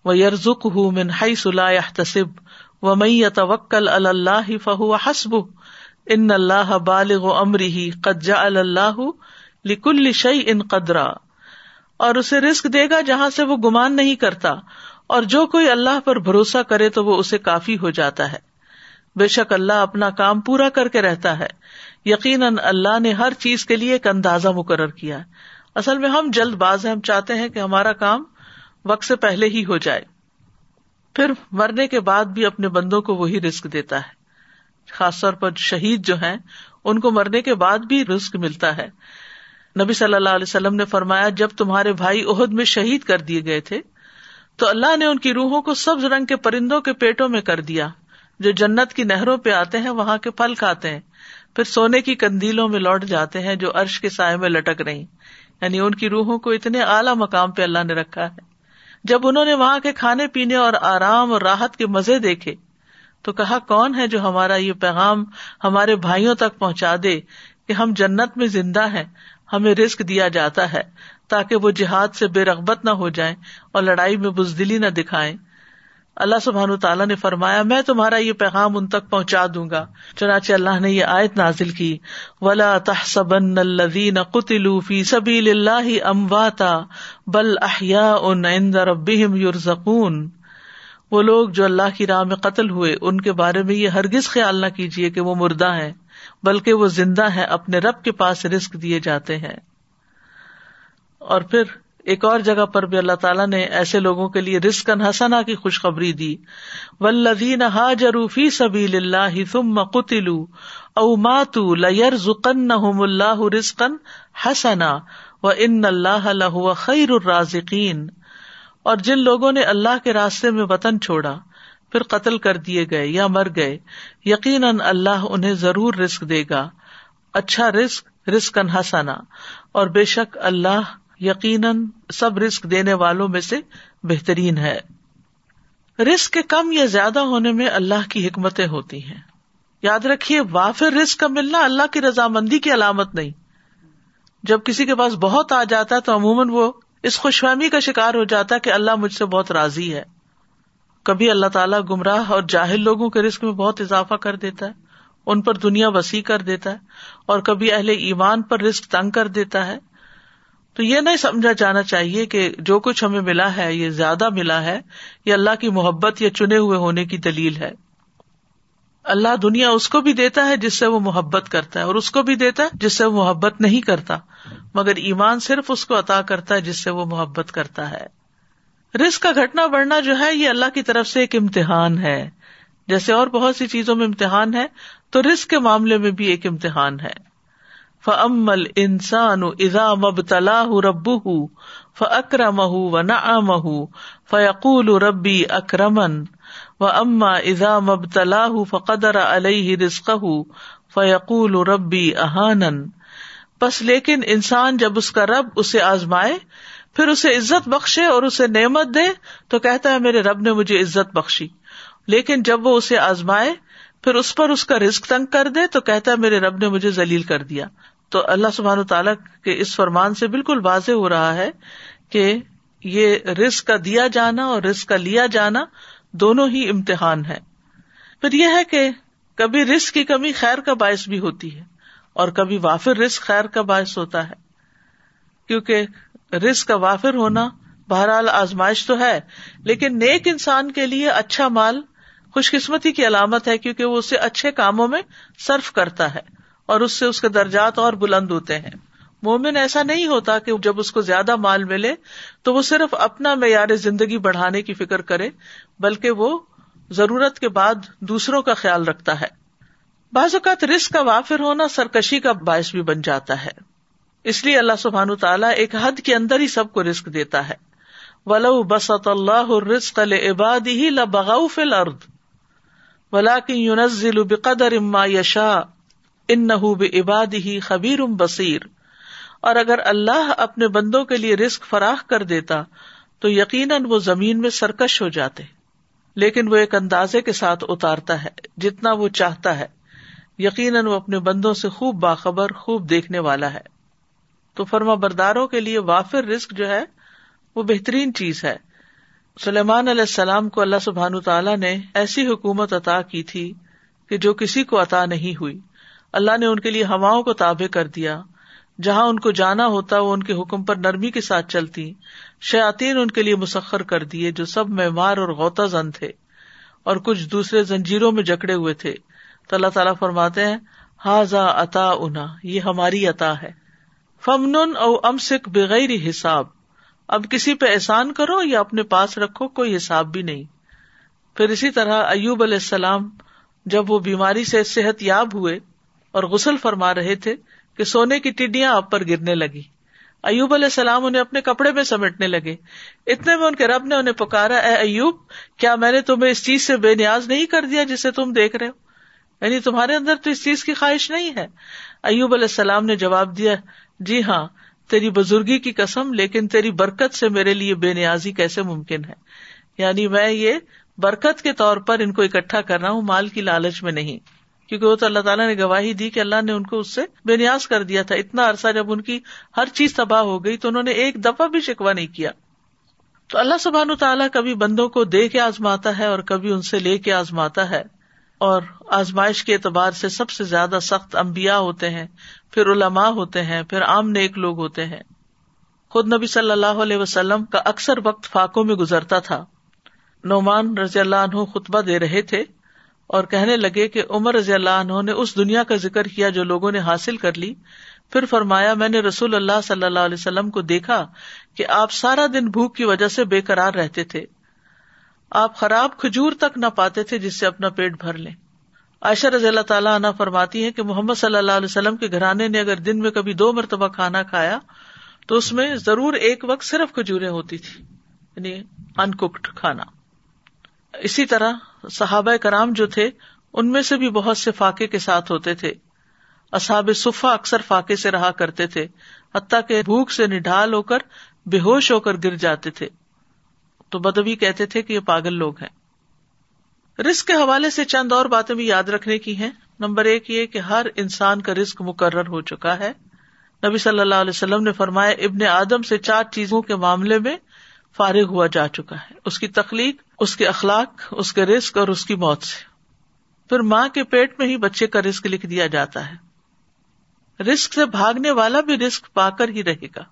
وہ یرزک ہُ من ہائی صلاح تصب و مئی توکل اللہ فہو حسب ان اللہ بالغ امری ہی قجا اللہ لکل شعی ان قدرا۔ اور اسے رسک دے گا جہاں سے وہ گمان نہیں کرتا۔ اور جو کوئی اللہ پر بھروسہ کرے تو وہ اسے کافی ہو جاتا ہے۔ بے شک اللہ اپنا کام پورا کر کے رہتا ہے۔ یقیناً اللہ نے ہر چیز کے لیے ایک اندازہ مقرر کیا۔ ہے اصل میں ہم جلد باز ہیں، ہم چاہتے ہیں کہ ہمارا کام وقت سے پہلے ہی ہو جائے۔ پھر مرنے کے بعد بھی اپنے بندوں کو وہی رسک دیتا ہے۔ خاص طور پر شہید جو ہیں، ان کو مرنے کے بعد بھی رسک ملتا ہے۔ نبی صلی اللہ علیہ وسلم نے فرمایا، جب تمہارے بھائی عہد میں شہید کر دیے گئے تھے تو اللہ نے ان کی روحوں کو سبز رنگ کے پرندوں کے پیٹوں میں کر دیا۔ جو جنت کی نہروں پہ آتے ہیں، وہاں کے پھل کھاتے ہیں۔ پھر سونے کی کندیلوں میں لوٹ جاتے ہیں جو عرش کے سائے میں لٹک رہی۔ یعنی ان کی روحوں کو اتنے اعلیٰ مقام پہ اللہ نے رکھا ہے۔ جب انہوں نے وہاں کے کھانے پینے اور آرام اور راحت کے مزے دیکھے، تو کہا، کون ہے جو ہمارا یہ پیغام ہمارے بھائیوں تک پہنچا دے کہ ہم جنت میں زندہ ہیں، ہمیں رسک دیا جاتا ہے۔ تاکہ وہ جہاد سے بے رغبت نہ ہو جائیں اور لڑائی میں بزدلی نہ دکھائیں۔ اللہ سبحان تعالیٰ نے فرمایا، میں تمہارا یہ پیغام ان تک پہنچا دوں گا۔ چنانچہ اللہ نے یہ آیت نازل کی، ولا تحسبن الذین قتلوا فی سبیل اللہ امواتا بل احیاء عند ربهم یرزقون وہ لوگ جو اللہ کی راہ میں قتل ہوئے، ان کے بارے میں یہ ہرگز خیال نہ کیجیے کہ وہ مردہ ہیں، بلکہ وہ زندہ ہے اپنے رب کے پاس رسک دیے جاتے ہیں۔ اور پھر ایک اور جگہ پر بھی اللہ تعالیٰ نے ایسے لوگوں کے لیے رسکن حسنا کی خوشخبری دی۔ ولدین ہا جروفی اللہ ثم قتلو او ماتو لیر زکن اللہ رسکن حسنا و ان اللہ خیر الرازقین اور جن لوگوں نے اللہ کے راستے میں وطن چھوڑا، پھر قتل کر دیے گئے یا مر گئے، یقیناً اللہ انہیں ضرور رسک دے گا۔ اچھا رسک رسکن حسنا اور بے شک اللہ یقیناً سب رسک دینے والوں میں سے بہترین ہے۔ رسک کے کم یا زیادہ ہونے میں اللہ کی حکمتیں ہوتی ہیں۔ یاد رکھیے، وافر رسک کا ملنا اللہ کی رضامندی کی علامت نہیں۔ جب کسی کے پاس بہت آ جاتا ہے تو عموماً وہ اس خوش فہمی کا شکار ہو جاتا ہے کہ اللہ مجھ سے بہت راضی ہے۔ کبھی اللہ تعالیٰ گمراہ اور جاہل لوگوں کے رسک میں بہت اضافہ کر دیتا ہے، ان پر دنیا وسیع کر دیتا ہے، اور کبھی اہل ایمان پر رسک تنگ کر دیتا ہے۔ تو یہ نہیں سمجھا جانا چاہیے کہ جو کچھ ہمیں ملا ہے، یہ زیادہ ملا ہے، یہ اللہ کی محبت یا چنے ہوئے ہونے کی دلیل ہے۔ اللہ دنیا اس کو بھی دیتا ہے جس سے وہ محبت کرتا ہے اور اس کو بھی دیتا ہے جس سے وہ محبت نہیں کرتا۔ مگر ایمان صرف اس کو عطا کرتا ہے جس سے وہ محبت کرتا ہے۔ رسک کا گھٹنا بڑھنا جو ہے، یہ اللہ کی طرف سے ایک امتحان ہے۔ جیسے اور بہت سی چیزوں میں امتحان ہے، تو رسک کے معاملے میں بھی ایک امتحان ہے۔ فمل انسان ازا مبتلا رب ف اکرم و نہ فیقول ربی اکرمن و اما ازا مبتلا فقدر علیہ رسق فیقول ربی احانن بس لیکن انسان جب اس کا رب اسے آزمائے، پھر اسے عزت بخشے اور اسے نعمت دے، تو کہتا ہے میرے رب نے مجھے عزت بخشی۔ لیکن جب وہ اسے آزمائے، پھر اس پر اس کا رسک تنگ کر دے، تو کہتا ہے میرے رب نے مجھے ذلیل کر دیا۔ تو اللہ سبحان تعالیٰ کے اس فرمان سے بالکل واضح ہو رہا ہے کہ یہ رسک کا دیا جانا اور رسک کا لیا جانا دونوں ہی امتحان ہے۔ پھر یہ ہے کہ کبھی رسک کی کمی خیر کا باعث بھی ہوتی ہے اور کبھی وافر رسک خیر کا باعث ہوتا ہے۔ کیونکہ رسک کا وافر ہونا بہرحال آزمائش تو ہے، لیکن نیک انسان کے لیے اچھا مال خوش قسمتی کی علامت ہے کیونکہ وہ اسے اچھے کاموں میں صرف کرتا ہے۔ اور اس سے اس کے درجات اور بلند ہوتے ہیں۔ مومن ایسا نہیں ہوتا کہ جب اس کو زیادہ مال ملے تو وہ صرف اپنا معیار زندگی بڑھانے کی فکر کرے، بلکہ وہ ضرورت کے بعد دوسروں کا خیال رکھتا ہے۔ بعض اوقات رسک کا وافر ہونا سرکشی کا باعث بھی بن جاتا ہے۔ اس لیے اللہ سبحان تعالیٰ ایک حد کے اندر ہی سب کو رسک دیتا ہے۔ ولو بسط اللہ رسق عباد ہی فل ارد ولا کی بقدر اما یشا ان نہ عباد ہی خبیر بصیر۔ اور اگر اللہ اپنے بندوں کے لیے رسک فراہ کر دیتا، تو یقیناً وہ زمین میں سرکش ہو جاتے۔ لیکن وہ ایک اندازے کے ساتھ اتارتا ہے، جتنا وہ چاہتا ہے۔ یقیناً وہ اپنے بندوں سے خوب باخبر، خوب دیکھنے والا ہے۔ تو فرما برداروں کے لیے وافر رسک جو ہے، وہ بہترین چیز ہے۔ سلیمان علیہ السلام کو اللہ سبحان تعالیٰ نے ایسی حکومت عطا کی تھی کہ جو کسی کو عطا نہیں ہوئی۔ اللہ نے ان کے لیے ہواؤں کو تابع کر دیا۔ جہاں ان کو جانا ہوتا، وہ ان کے حکم پر نرمی کے ساتھ چلتی۔ شاطین ان کے لیے مسخر کر دیے، جو سب مہمار اور غوطہ زن تھے۔ اور کچھ دوسرے زنجیروں میں جکڑے ہوئے تھے۔ تو اللہ تعالیٰ فرماتے ہیں ہاضا عطا انا یہ ہماری عطا ہے۔ فمن او امسک بغیر حساب۔ اب کسی پہ احسان کرو یا اپنے پاس رکھو، کوئی حساب بھی نہیں۔ پھر اسی طرح ایوب علیہ السلام، جب وہ بیماری سے صحت یاب ہوئے اور غسل فرما رہے تھے کہ سونے کی ٹڈیاں آپ پر گرنے لگی۔ ایوب علیہ السلام انہیں اپنے کپڑے میں سمیٹنے لگے۔ اتنے میں ان کے رب نے انہیں پکارا، اے ایوب، کیا میں نے تمہیں اس چیز سے بے نیاز نہیں کر دیا جسے تم دیکھ رہے ہو؟ یعنی تمہارے اندر تو اس چیز کی خواہش نہیں ہے۔ ایوب علیہ السلام نے جواب دیا جی ہاں تیری بزرگی کی قسم، لیکن تیری برکت سے میرے لیے بے نیازی کیسے ممکن ہے؟ یعنی میں یہ برکت کے طور پر ان کو اکٹھا کر رہا ہوں، مال کی لالچ میں نہیں۔ کیونکہ وہ تو اللہ تعالیٰ نے گواہی دی کہ اللہ نے ان کو اس سے بے نیاز کر دیا تھا۔ اتنا عرصہ جب ان کی ہر چیز تباہ ہو گئی تو انہوں نے ایک دفعہ بھی شکوا نہیں کیا۔ تو اللہ سبحان تعالیٰ کبھی بندوں کو دے کے آزماتا ہے اور کبھی ان سے لے کے آزماتا ہے۔ اور آزمائش کے اعتبار سے سب سے زیادہ سخت امبیا ہوتے ہیں، پھر علماء ہوتے ہیں، پھر عام نیک لوگ ہوتے ہیں۔ خود نبی صلی اللہ علیہ وسلم کا اکثر وقت فاقوں میں گزرتا تھا۔ نعمان رضی اللہ عنہ خطبہ دے رہے تھے۔ اور کہنے لگے کہ عمر رضی اللہ عنہ نے اس دنیا کا ذکر کیا جو لوگوں نے حاصل کر لی۔ پھر فرمایا، میں نے رسول اللہ صلی اللہ علیہ وسلم کو دیکھا کہ آپ سارا دن بھوک کی وجہ سے بے قرار رہتے تھے۔ آپ خراب کھجور تک نہ پاتے تھے جس سے اپنا پیٹ بھر لیں۔ عائشہ رضی اللہ تعالیٰ عنہ فرماتی ہے کہ محمد صلی اللہ علیہ وسلم کے گھرانے نے اگر دن میں کبھی دو مرتبہ کھانا کھایا تو اس میں ضرور ایک وقت صرف کھجورے ہوتی تھی یعنی انکڈ کھانا۔ اسی طرح صحابہ کرام جو تھے، ان میں سے بھی بہت سے فاقے کے ساتھ ہوتے تھے۔ اصحاب صفا اکثر فاقے سے رہا کرتے تھے، حتیٰ کہ بھوک سے نڈال ہو کر بے ہوش ہو کر گر جاتے تھے۔ تو بدبی کہتے تھے کہ یہ پاگل لوگ ہیں۔ رسک کے حوالے سے چند اور باتیں بھی یاد رکھنے کی ہیں۔ نمبر ایک یہ کہ ہر انسان کا رسک مقرر ہو چکا ہے۔ نبی صلی اللہ علیہ وسلم نے فرمایا، ابن آدم سے چار چیزوں کے معاملے میں فارغ ہوا جا چکا ہے۔ اس کی تخلیق اس کے اخلاق، اس کے رسک اور اس کی موت سے۔ پھر ماں کے پیٹ میں ہی بچے کا رسک لکھ دیا جاتا ہے۔ رسک سے بھاگنے والا بھی رسک پا کر ہی رہے گا۔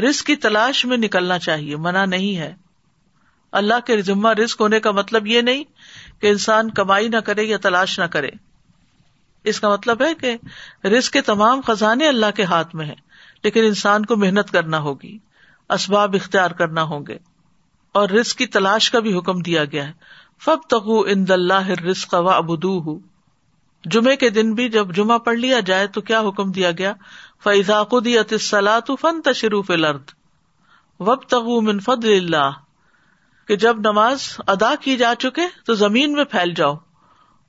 رسک کی تلاش میں نکلنا چاہیے، منع نہیں ہے۔ اللہ کے ذمہ رسک ہونے کا مطلب یہ نہیں کہ انسان کمائی نہ کرے یا تلاش نہ کرے۔ اس کا مطلب ہے کہ رسک کے تمام خزانے اللہ کے ہاتھ میں ہے لیکن انسان کو محنت کرنا ہوگی، اسباب اختیار کرنا ہوں گے۔ اور رسک کی تلاش کا بھی حکم دیا گیا ہے۔ فب تغو ان اللہ رسق و ابدو جمعے کے دن بھی جب جمعہ پڑھ لیا جائے تو کیا حکم دیا گیا؟ فیضا سلاۃ فن تشروف لرد وب تغو من فض اللہ کہ جب نماز ادا کی جا چکے تو زمین میں پھیل جاؤ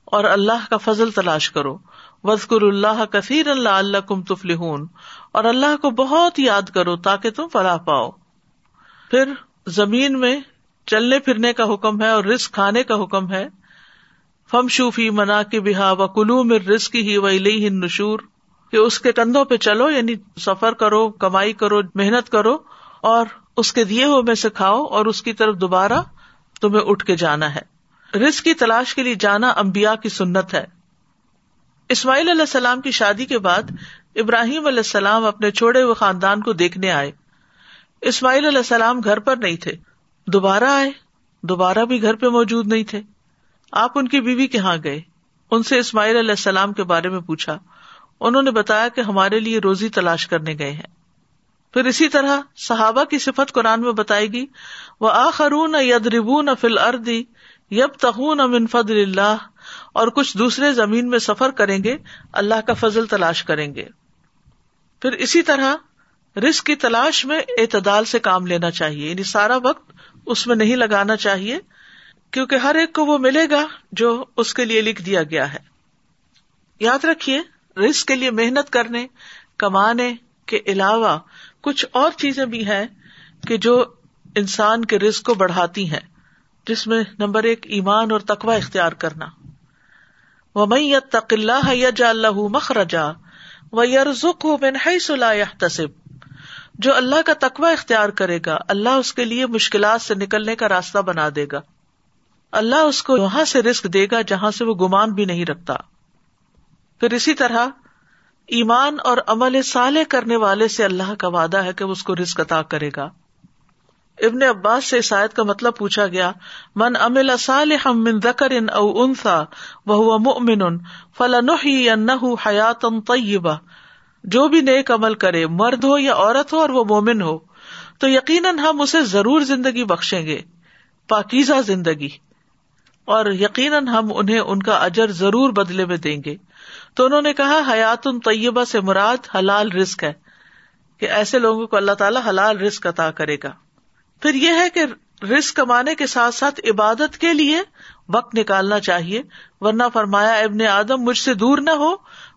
اور اللہ کا فضل تلاش کرو۔ وزقر اللہ کثیر اللہ اللہ کم تفل اور اللہ کو بہت یاد کرو تاکہ تم فلاح پاؤ۔ پھر زمین میں چلنے پھرنے کا حکم ہے اور رسک کھانے کا حکم ہے۔ فم شوفی منا کے بہا و کلو میں رسک ہی و لئی نشور کہ اس کے کندھوں پہ چلو یعنی سفر کرو، کمائی کرو، محنت کرو اور اس کے دیے ہوئے میں سے کھاؤ اور اس کی طرف دوبارہ تمہیں اٹھ کے جانا ہے۔ رسک کی تلاش کے لیے جانا امبیا کی سنت ہے۔ اسماعیل علیہ السلام کی شادی کے بعد ابراہیم علیہ السلام اپنے چھوڑے ہوئے خاندان کو دیکھنے آئے۔ اسماعیل علیہ السلام گھر پر نہیں تھے۔ دوبارہ آئے، دوبارہ بھی گھر پہ موجود نہیں تھے۔ آپ ان کی بیوی کہاں گئے۔ ان سے اسماعیل علیہ السلام کے بارے میں پوچھا۔ انہوں نے بتایا کہ ہمارے لیے روزی تلاش کرنے گئے ہیں۔ پھر اسی طرح صحابہ کی صفت قرآن میں بتائے گی وہ آخرون ید ربون فل اردی یب تخون امن فضل اللہ، اور کچھ دوسرے زمین میں سفر کریں گے، اللہ کا فضل تلاش کریں گے۔ پھر اسی طرح رسک کی تلاش میں اعتدال سے کام لینا چاہیے۔ یعنی سارا وقت اس میں نہیں لگانا چاہیے، کیونکہ ہر ایک کو وہ ملے گا جو اس کے لیے لکھ دیا گیا ہے۔ یاد رکھیے رسک کے لیے محنت کرنے، کمانے کے علاوہ کچھ اور چیزیں بھی ہیں کہ جو انسان کے رسک کو بڑھاتی ہیں، جس میں نمبر ایک ایمان اور تقوا اختیار کرنا۔ وہ میں تق اللہ یا اللہ مخرجا و یرزک تصب جو اللہ کا تقوا اختیار کرے گا، اللہ اس کے لیے مشکلات سے نکلنے کا راستہ بنا دے گا۔ اللہ اس کو وہاں سے رسک دے گا جہاں سے وہ گمان بھی نہیں رکھتا۔ پھر اسی طرح ایمان اور عمل صالح کرنے والے سے اللہ کا وعدہ ہے کہ وہ اس کو رسک عطا کرے گا۔ ابن عباس سے عیسائیت کا مطلب پوچھا گیا، من امل صالحا من ذکر او انثى وهو مؤمن فلنحيينه حیاتا طیبہ۔ جو بھی نیک عمل کرے، مرد ہو یا عورت ہو اور وہ مومن ہو، تو یقیناً ہم اسے ضرور زندگی بخشیں گے، پاکیزہ زندگی۔ اور یقیناً ہم انہیں ان کا اجر ضرور بدلے میں دیں گے۔ تو انہوں نے کہا حیات ان طیبہ سے مراد حلال رسک ہے، کہ ایسے لوگوں کو اللہ تعالیٰ حلال رسک عطا کرے گا۔ پھر یہ ہے کہ رسک کمانے کے ساتھ ساتھ عبادت کے لیے وقت نکالنا چاہیے، ورنہ فرمایا ابن آدم، مجھ سے دور نہ ہو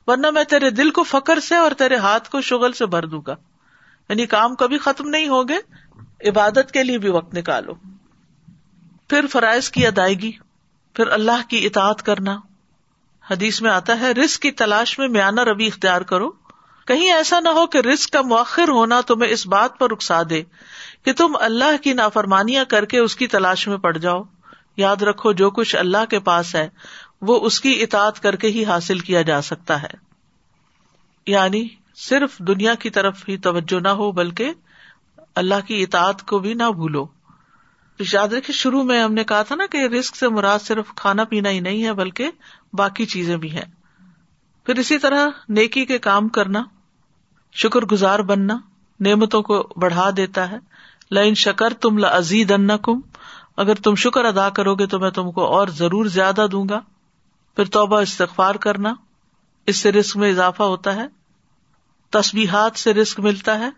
ورنہ میں تیرے دل کو فکر سے اور تیرے ہاتھ کو شغل سے بھر دوں گا۔ یعنی کام کبھی ختم نہیں ہوگے عبادت کے لیے بھی وقت نکالو۔ پھر فرائض کی ادائیگی، پھر اللہ کی اطاعت کرنا۔ حدیث میں آتا ہے رسک کی تلاش میں میانہ روی اختیار کرو۔ کہیں ایسا نہ ہو کہ رسک کا مؤخر ہونا تمہیں اس بات پر رخصا دے کہ تم اللہ کی نافرمانیاں کر کے اس کی تلاش میں پڑ جاؤ۔ یاد رکھو، جو کچھ اللہ کے پاس ہے وہ اس کی اطاعت کر کے ہی حاصل کیا جا سکتا ہے۔ یعنی صرف دنیا کی طرف ہی توجہ نہ ہو، بلکہ اللہ کی اطاعت کو بھی نہ بھولو۔ یاد رکھے شروع میں ہم نے کہا تھا نا کہ رسک سے مراد صرف کھانا پینا ہی نہیں ہے، بلکہ باقی چیزیں بھی ہیں۔ پھر اسی طرح نیکی کے کام کرنا، شکر گزار بننا، نعمتوں کو بڑھا دیتا ہے۔ لائن شکر تم لزید ان کم اگر تم شکر ادا کرو گے تو میں تم کو اور ضرور زیادہ دوں گا۔ پھر توبہ استغفار کرنا، اس سے رسک میں اضافہ ہوتا ہے تصبیحات سے رسک ملتا ہے۔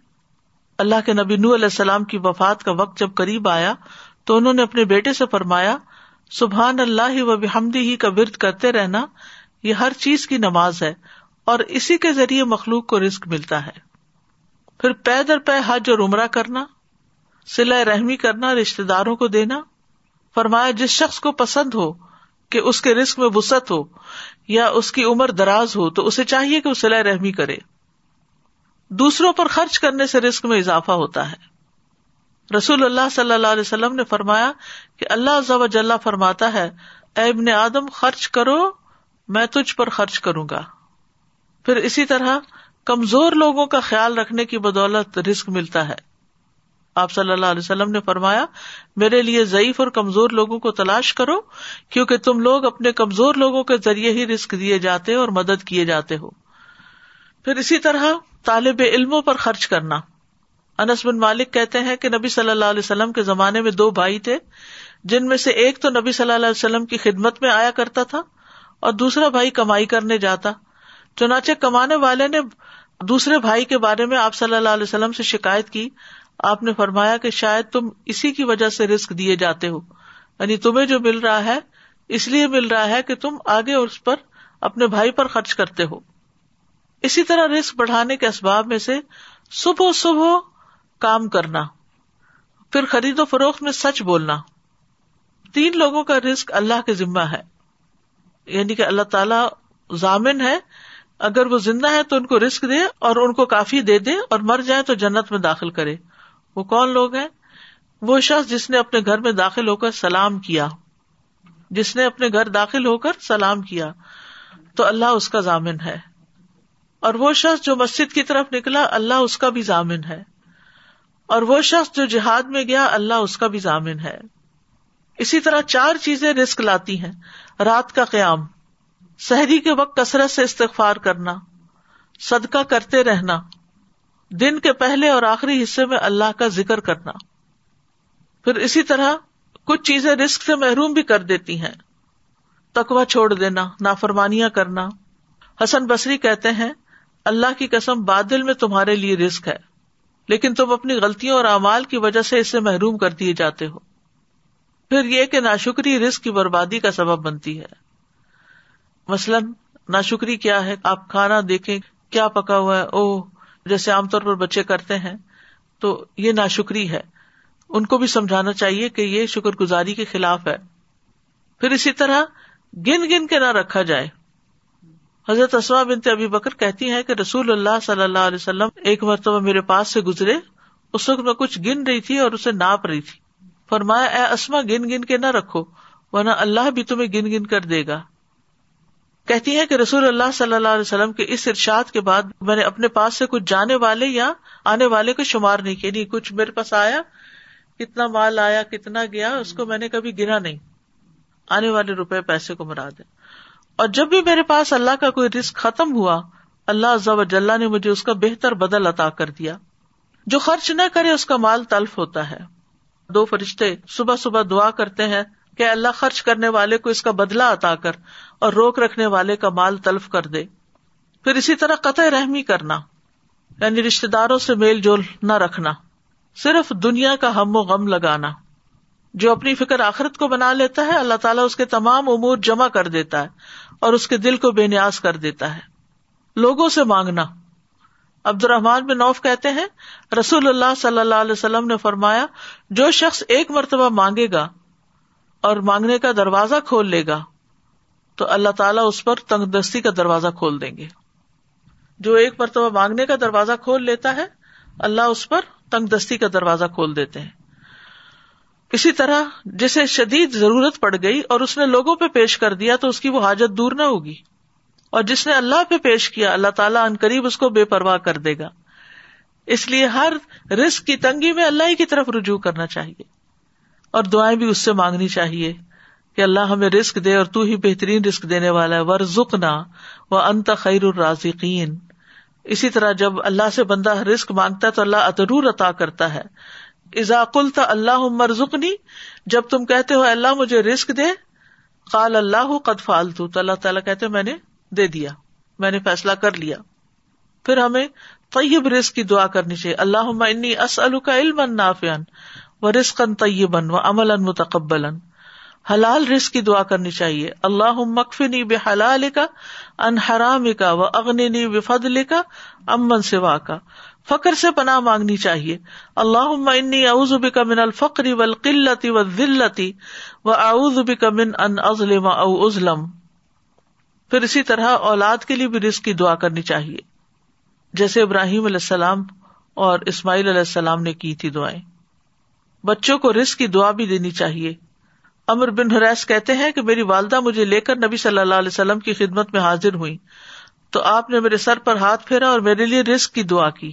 اللہ کے نبی نو علیہ السلام کی وفات کا وقت جب قریب آیا، تو انہوں نے اپنے بیٹے سے فرمایا، سبحان اللہ و بحمدی ہی کا ورد کرتے رہنا، یہ ہر چیز کی نماز ہے اور اسی کے ذریعے مخلوق کو رسک ملتا ہے۔ پھر پے در پے حج اور عمرہ کرنا سلا رحمی کرنا رشتے داروں کو دینا، فرمایا، جس شخص کو پسند ہو کہ اس کے رسک میں وسط ہو یا اس کی عمر دراز ہو تو اسے چاہیے کہ وہ سلا رحمی کرے۔ دوسروں پر خرچ کرنے سے رسک میں اضافہ ہوتا ہے۔ رسول اللہ صلی اللہ علیہ وسلم نے فرمایا کہ اللہ جل فرماتا ہے، اے ابن آدم، خرچ کرو، میں تجھ پر خرچ کروں گا۔ پھر اسی طرح کمزور لوگوں کا خیال رکھنے کی بدولت رسک ملتا ہے۔ آپ صلی اللہ علیہ وسلم نے فرمایا، میرے لیے ضعیف اور کمزور لوگوں کو تلاش کرو، کیونکہ تم لوگ اپنے کمزور لوگوں کے ذریعے ہی رسک دیے جاتے اور مدد کیے جاتے ہو۔ پھر اسی طرح طالب علموں پر خرچ کرنا۔ انس بن مالک کہتے ہیں کہ نبی صلی اللہ علیہ وسلم کے زمانے میں دو بھائی تھے، جن میں سے ایک تو نبی صلی اللہ علیہ وسلم کی خدمت میں آیا کرتا تھا اور دوسرا بھائی کمائی کرنے جاتا۔ چنانچہ کمانے والے نے دوسرے بھائی کے بارے میں آپ صلی اللہ علیہ وسلم سے شکایت کی۔ آپ نے فرمایا کہ شاید تم اسی کی وجہ سے رسک دیے جاتے ہو۔ یعنی تمہیں جو مل رہا ہے، اس لیے مل رہا ہے کہ تم آگے اس پر اپنے بھائی پر خرچ کرتے ہو۔ اسی طرح رسک بڑھانے کے اسباب میں سے صبح صبح کام کرنا، پھر خرید و فروخت میں سچ بولنا۔ تین لوگوں کا رسک اللہ کے ذمہ ہے۔ یعنی کہ اللہ تعالی ضامن ہے، اگر وہ زندہ ہے تو ان کو رسک دے اور ان کو کافی دے دے اور مر جائے تو جنت میں داخل کرے۔ وہ کون لوگ ہیں؟ وہ شخص جس نے اپنے گھر میں داخل ہو کر سلام کیا۔ جس نے اپنے گھر داخل ہو کر سلام کیا۔ تو اللہ اس کا ضامن ہے۔ اور وہ شخص جو مسجد کی طرف نکلا، اللہ اس کا بھی ضامن ہے۔ اور وہ شخص جو جہاد میں گیا، اللہ اس کا بھی ضامن ہے۔ اسی طرح چار چیزیں رسک لاتی ہیں۔ رات کا قیام، سحری کے وقت کثرت سے استغفار کرنا، صدقہ کرتے رہنا۔ دن کے پہلے اور آخری حصے میں اللہ کا ذکر کرنا۔ پھر اسی طرح کچھ چیزیں رسک سے محروم بھی کر دیتی ہیں۔ تکوا چھوڑ دینا، نافرمانیاں کرنا۔ حسن بصری کہتے ہیں، اللہ کی قسم بادل میں تمہارے لیے رسک ہے، لیکن تم اپنی غلطیوں اور اعمال کی وجہ سے اس سے محروم کر دیے جاتے ہو۔ پھر یہ کہ ناشکری رسک کی بربادی کا سبب بنتی ہے۔ مثلاً، ناشکری کیا ہے؟ آپ کھانا دیکھیں، کیا پکا ہوا ہے؟ او جیسے عام طور پر بچے کرتے ہیں، تو یہ ناشکری ہے۔ ان کو بھی سمجھانا چاہیے کہ یہ شکر گزاری کے خلاف ہے۔ پھر اسی طرح گن گن کے نہ رکھا جائے۔ حضرت اسما بنتے ابھی بکر کہتی ہیں کہ رسول اللہ صلی اللہ علیہ وسلم ایک مرتبہ میرے پاس سے گزرے۔ اس وقت میں کچھ گن رہی تھی اور اسے ناپ رہی تھی۔ فرمایا، اے اسما گن گن کے نہ رکھو، ورنہ اللہ بھی تمہیں گن گن کر دے گا۔ کہتی ہے کہ رسول اللہ صلی اللہ علیہ وسلم کے اس ارشاد کے بعد میں نے اپنے پاس سے کچھ جانے والے یا آنے والے کو شمار نہیں کیا۔ نہیں، کچھ میرے پاس آیا، کتنا مال آیا، کتنا گیا، اس کو میں نے کبھی گنا نہیں۔ آنے والے روپے پیسے کو مرا دے۔ اور جب بھی میرے پاس اللہ کا کوئی رسک ختم ہوا، اللہ ضب نے مجھے اس کا بہتر بدل عطا کر دیا۔ جو خرچ نہ کرے، اس کا مال تلف ہوتا ہے۔ دو فرشتے صبح صبح دعا کرتے ہیں کہ اللہ خرچ کرنے والے کو اس کا بدلا عطا کر اور روک رکھنے والے کا مال تلف کر دے۔ پھر اسی طرح قطع رحمی کرنا یعنی رشتے داروں سے میل جول نہ رکھنا، صرف دنیا کا ہم و غم لگانا۔ جو اپنی فکر آخرت کو بنا لیتا ہے، اللہ تعالیٰ اس کے تمام امور جمع کر دیتا ہے اور اس کے دل کو بے نیاز کر دیتا ہے۔ لوگوں سے مانگنا۔ عبد الرحمان بن نوف کہتے ہیں، رسول اللہ صلی اللہ علیہ وسلم نے فرمایا، جو شخص ایک مرتبہ مانگے گا اور مانگنے کا دروازہ کھول لے گا تو اللہ تعالیٰ اس پر تنگ دستی کا دروازہ کھول دیں گے۔ جو ایک مرتبہ مانگنے کا دروازہ کھول لیتا ہے، اللہ اس پر تنگ دستی کا دروازہ کھول دیتے ہیں۔ اسی طرح جسے شدید ضرورت پڑ گئی اور اس نے لوگوں پہ پیش کر دیا تو اس کی وہ حاجت دور نہ ہوگی۔ اور جس نے اللہ پہ پیش کیا، اللہ تعالیٰ ان قریب اس کو بے پرواہ کر دے گا۔ اس لیے ہر رسک کی تنگی میں اللہ ہی کی طرف رجوع کرنا چاہیے۔ اور دعائیں بھی اس سے مانگنی چاہیے کہ اللہ ہمیں رسک دے اور تو ہی بہترین رسک دینے والا ہے۔ ور نہ وہ انت خیر الرازقین اسی طرح جب اللہ سے بندہ رسک مانگتا ہے تو اللہ اترور عطا کرتا ہے۔ ازاقل تھا اللہ مرزکنی جب تم کہتے ہو اللہ مجھے رسک دے، قال اللہ قد فالتو تو اللہ تعالیٰ کہتے میں نے دے دیا، میں نے فیصلہ کر لیا۔ پھر ہمیں طیب رسک کی دعا کرنی چاہیے۔ اللہ انی اسلو کا علم نافیان و رسقن طیبن و عمل ان متقبل حلال رسک کی دعا کرنی چاہیے۔ اللہ مکفنی بے حلال کا ان حرام کا و اغنی و فضل کا امن سوا کا فخر سے پناہ مانگنی چاہیے۔ اللہ انی اعوذ بک من الفقر والقلت والذلت و اعوذ بک من ان اظلم او ازلم پھر اسی طرح اولاد کے لیے بھی رزق کی دعا کرنی چاہیے۔ جیسے ابراہیم علیہ السلام اور اسماعیل علیہ السلام نے کی تھی دعائیں۔ بچوں کو رزق کی دعا بھی دینی چاہیے۔ امر بن حریس کہتے ہیں کہ میری والدہ مجھے لے کر نبی صلی اللہ علیہ وسلم کی خدمت میں حاضر ہوئی تو آپ نے میرے سر پر ہاتھ پھیرا اور میرے لیے رسک کی دعا کی۔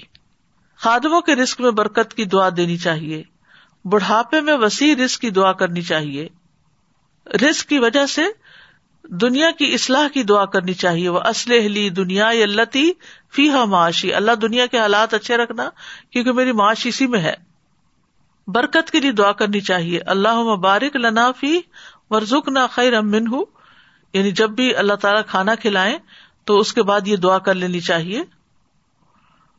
خادموں کے رسک میں برکت کی دعا دینی چاہیے۔ بڑھاپے میں وسیع رسک کی دعا کرنی چاہیے۔ رسک کی وجہ سے دنیا کی اصلاح کی دعا کرنی چاہیے۔ وہ اسلح دنیا اللہ فی ہا معاشی اللہ دنیا کے حالات اچھے رکھنا، کیونکہ میری معاش اسی میں ہے۔ برکت کے لیے دعا کرنی چاہیے۔ اللہ مبارک لنافی ورژ نہ خیر امن ہوں یعنی جب بھی اللہ تعالیٰ کھانا کھلائے تو اس کے بعد یہ دعا کر لینی چاہیے۔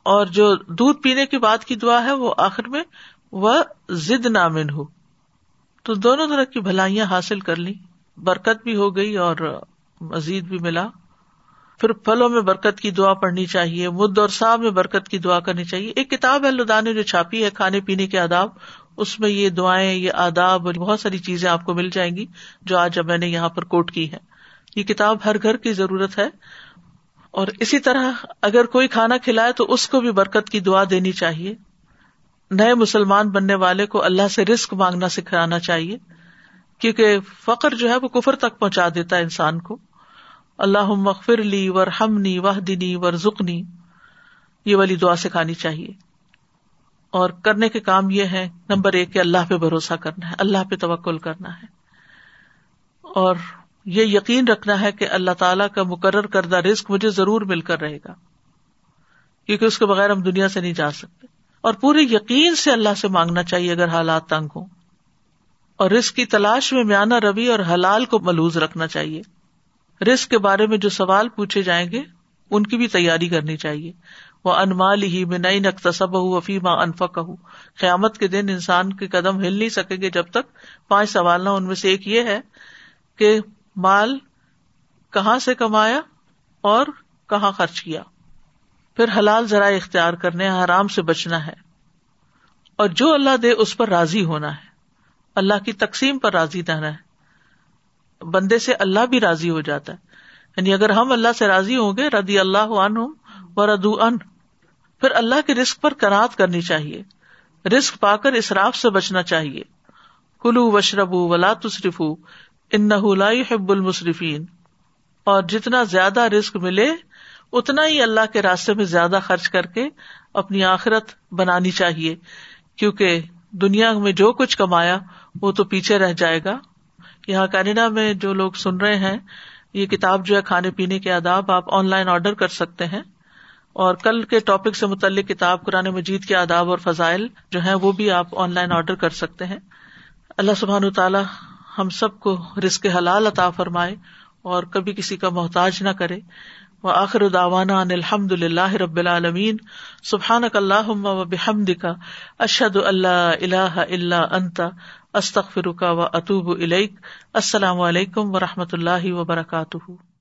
اور جو دودھ پینے کے بعد کی دعا ہے وہ آخر میں وہ ضد نامن ہو تو دونوں طرح کی بھلائیاں حاصل کر لی برکت بھی ہو گئی اور مزید بھی ملا۔ پھر پھلوں میں برکت کی دعا پڑھنی چاہیے، مد اور صاحب میں برکت کی دعا کرنی چاہیے۔ ایک کتاب ہے لدا نے جو چھاپی ہے، کھانے پینے کے آداب۔ اس میں یہ دعائیں، یہ آداب اور بہت ساری چیزیں آپ کو مل جائیں گی جو آج اب میں نے یہاں پر کوٹ کی ہے یہ کتاب ہر گھر کی ضرورت ہے۔ اور اسی طرح اگر کوئی کھانا کھلائے تو اس کو بھی برکت کی دعا دینی چاہیے۔ نئے مسلمان بننے والے کو اللہ سے رسک مانگنا سکھانا چاہیے۔ کیونکہ فخر جو ہے وہ کفر تک پہنچا دیتا ہے انسان کو۔ اللہ مغفر لی ور ہمنی واہ یہ والی دعا سکھانی چاہیے۔ اور کرنے کے کام یہ ہے نمبر ایک، کہ اللہ پہ بھروسہ کرنا ہے، اللہ پہ توکل کرنا ہے۔ اور یہ یقین رکھنا ہے کہ اللہ تعالیٰ کا مقرر کردہ رسک مجھے ضرور مل کر رہے گا۔ کیونکہ اس کے بغیر ہم دنیا سے نہیں جا سکتے۔ اور پورے یقین سے اللہ سے مانگنا چاہیے اگر حالات تنگ ہوں۔ اور رسک کی تلاش میں میانہ روی اور حلال کو ملوز رکھنا چاہیے۔ رسک کے بارے میں جو سوال پوچھے جائیں گے، ان کی بھی تیاری کرنی چاہیے۔ وہ انمال ہی میں نئی نقتصب ہوں افیما انفق ہوں قیامت کے دن انسان کے قدم ہل نہیں سکیں گے جب تک پانچ سوال نہ ان میں سے ایک یہ ہے کہ مال کہاں سے کمایا اور کہاں خرچ کیا۔ پھر حلال ذرائع اختیار کرنے، حرام سے بچنا ہے۔ اور جو اللہ دے، اس پر راضی ہونا ہے۔ اللہ کی تقسیم پر راضی رہنا ہے۔ بندے سے اللہ بھی راضی ہو جاتا ہے۔ یعنی اگر ہم اللہ سے راضی ہوں گے ردی اللہ عنہ و ردو ان پھر اللہ کے رسک پر کنات کرنی چاہیے۔ رسک پا کر اسراف سے بچنا چاہیے۔ کلو وشرب ولا تصرف ان یہاں کینیڈا میں جو لوگ سن رہے ہیں، یہ کتاب جو ہے کھانے پینے کے آداب آپ آن لائن آرڈر کر سکتے ہیں۔ اور کل کے ٹاپک سے متعلق کتاب قرآن مجید کے آداب اور فضائل جو ہیں، وہ بھی آپ آن لائن آرڈر کر سکتے ہیں۔ اللہ سبحان تعالیٰ ہم سب کو رزق حلال عطا فرمائے اور کبھی کسی کا محتاج نہ کرے۔ وہ آخر داوانا ان الحمد اللہ رب العالمین۔ سبحان اللہ و بحمد کا اشد اللہ اللہ اللہ انتا استخ فرقہ و اطوب السلام علیکم و رحمۃ اللہ وبرکاتہ۔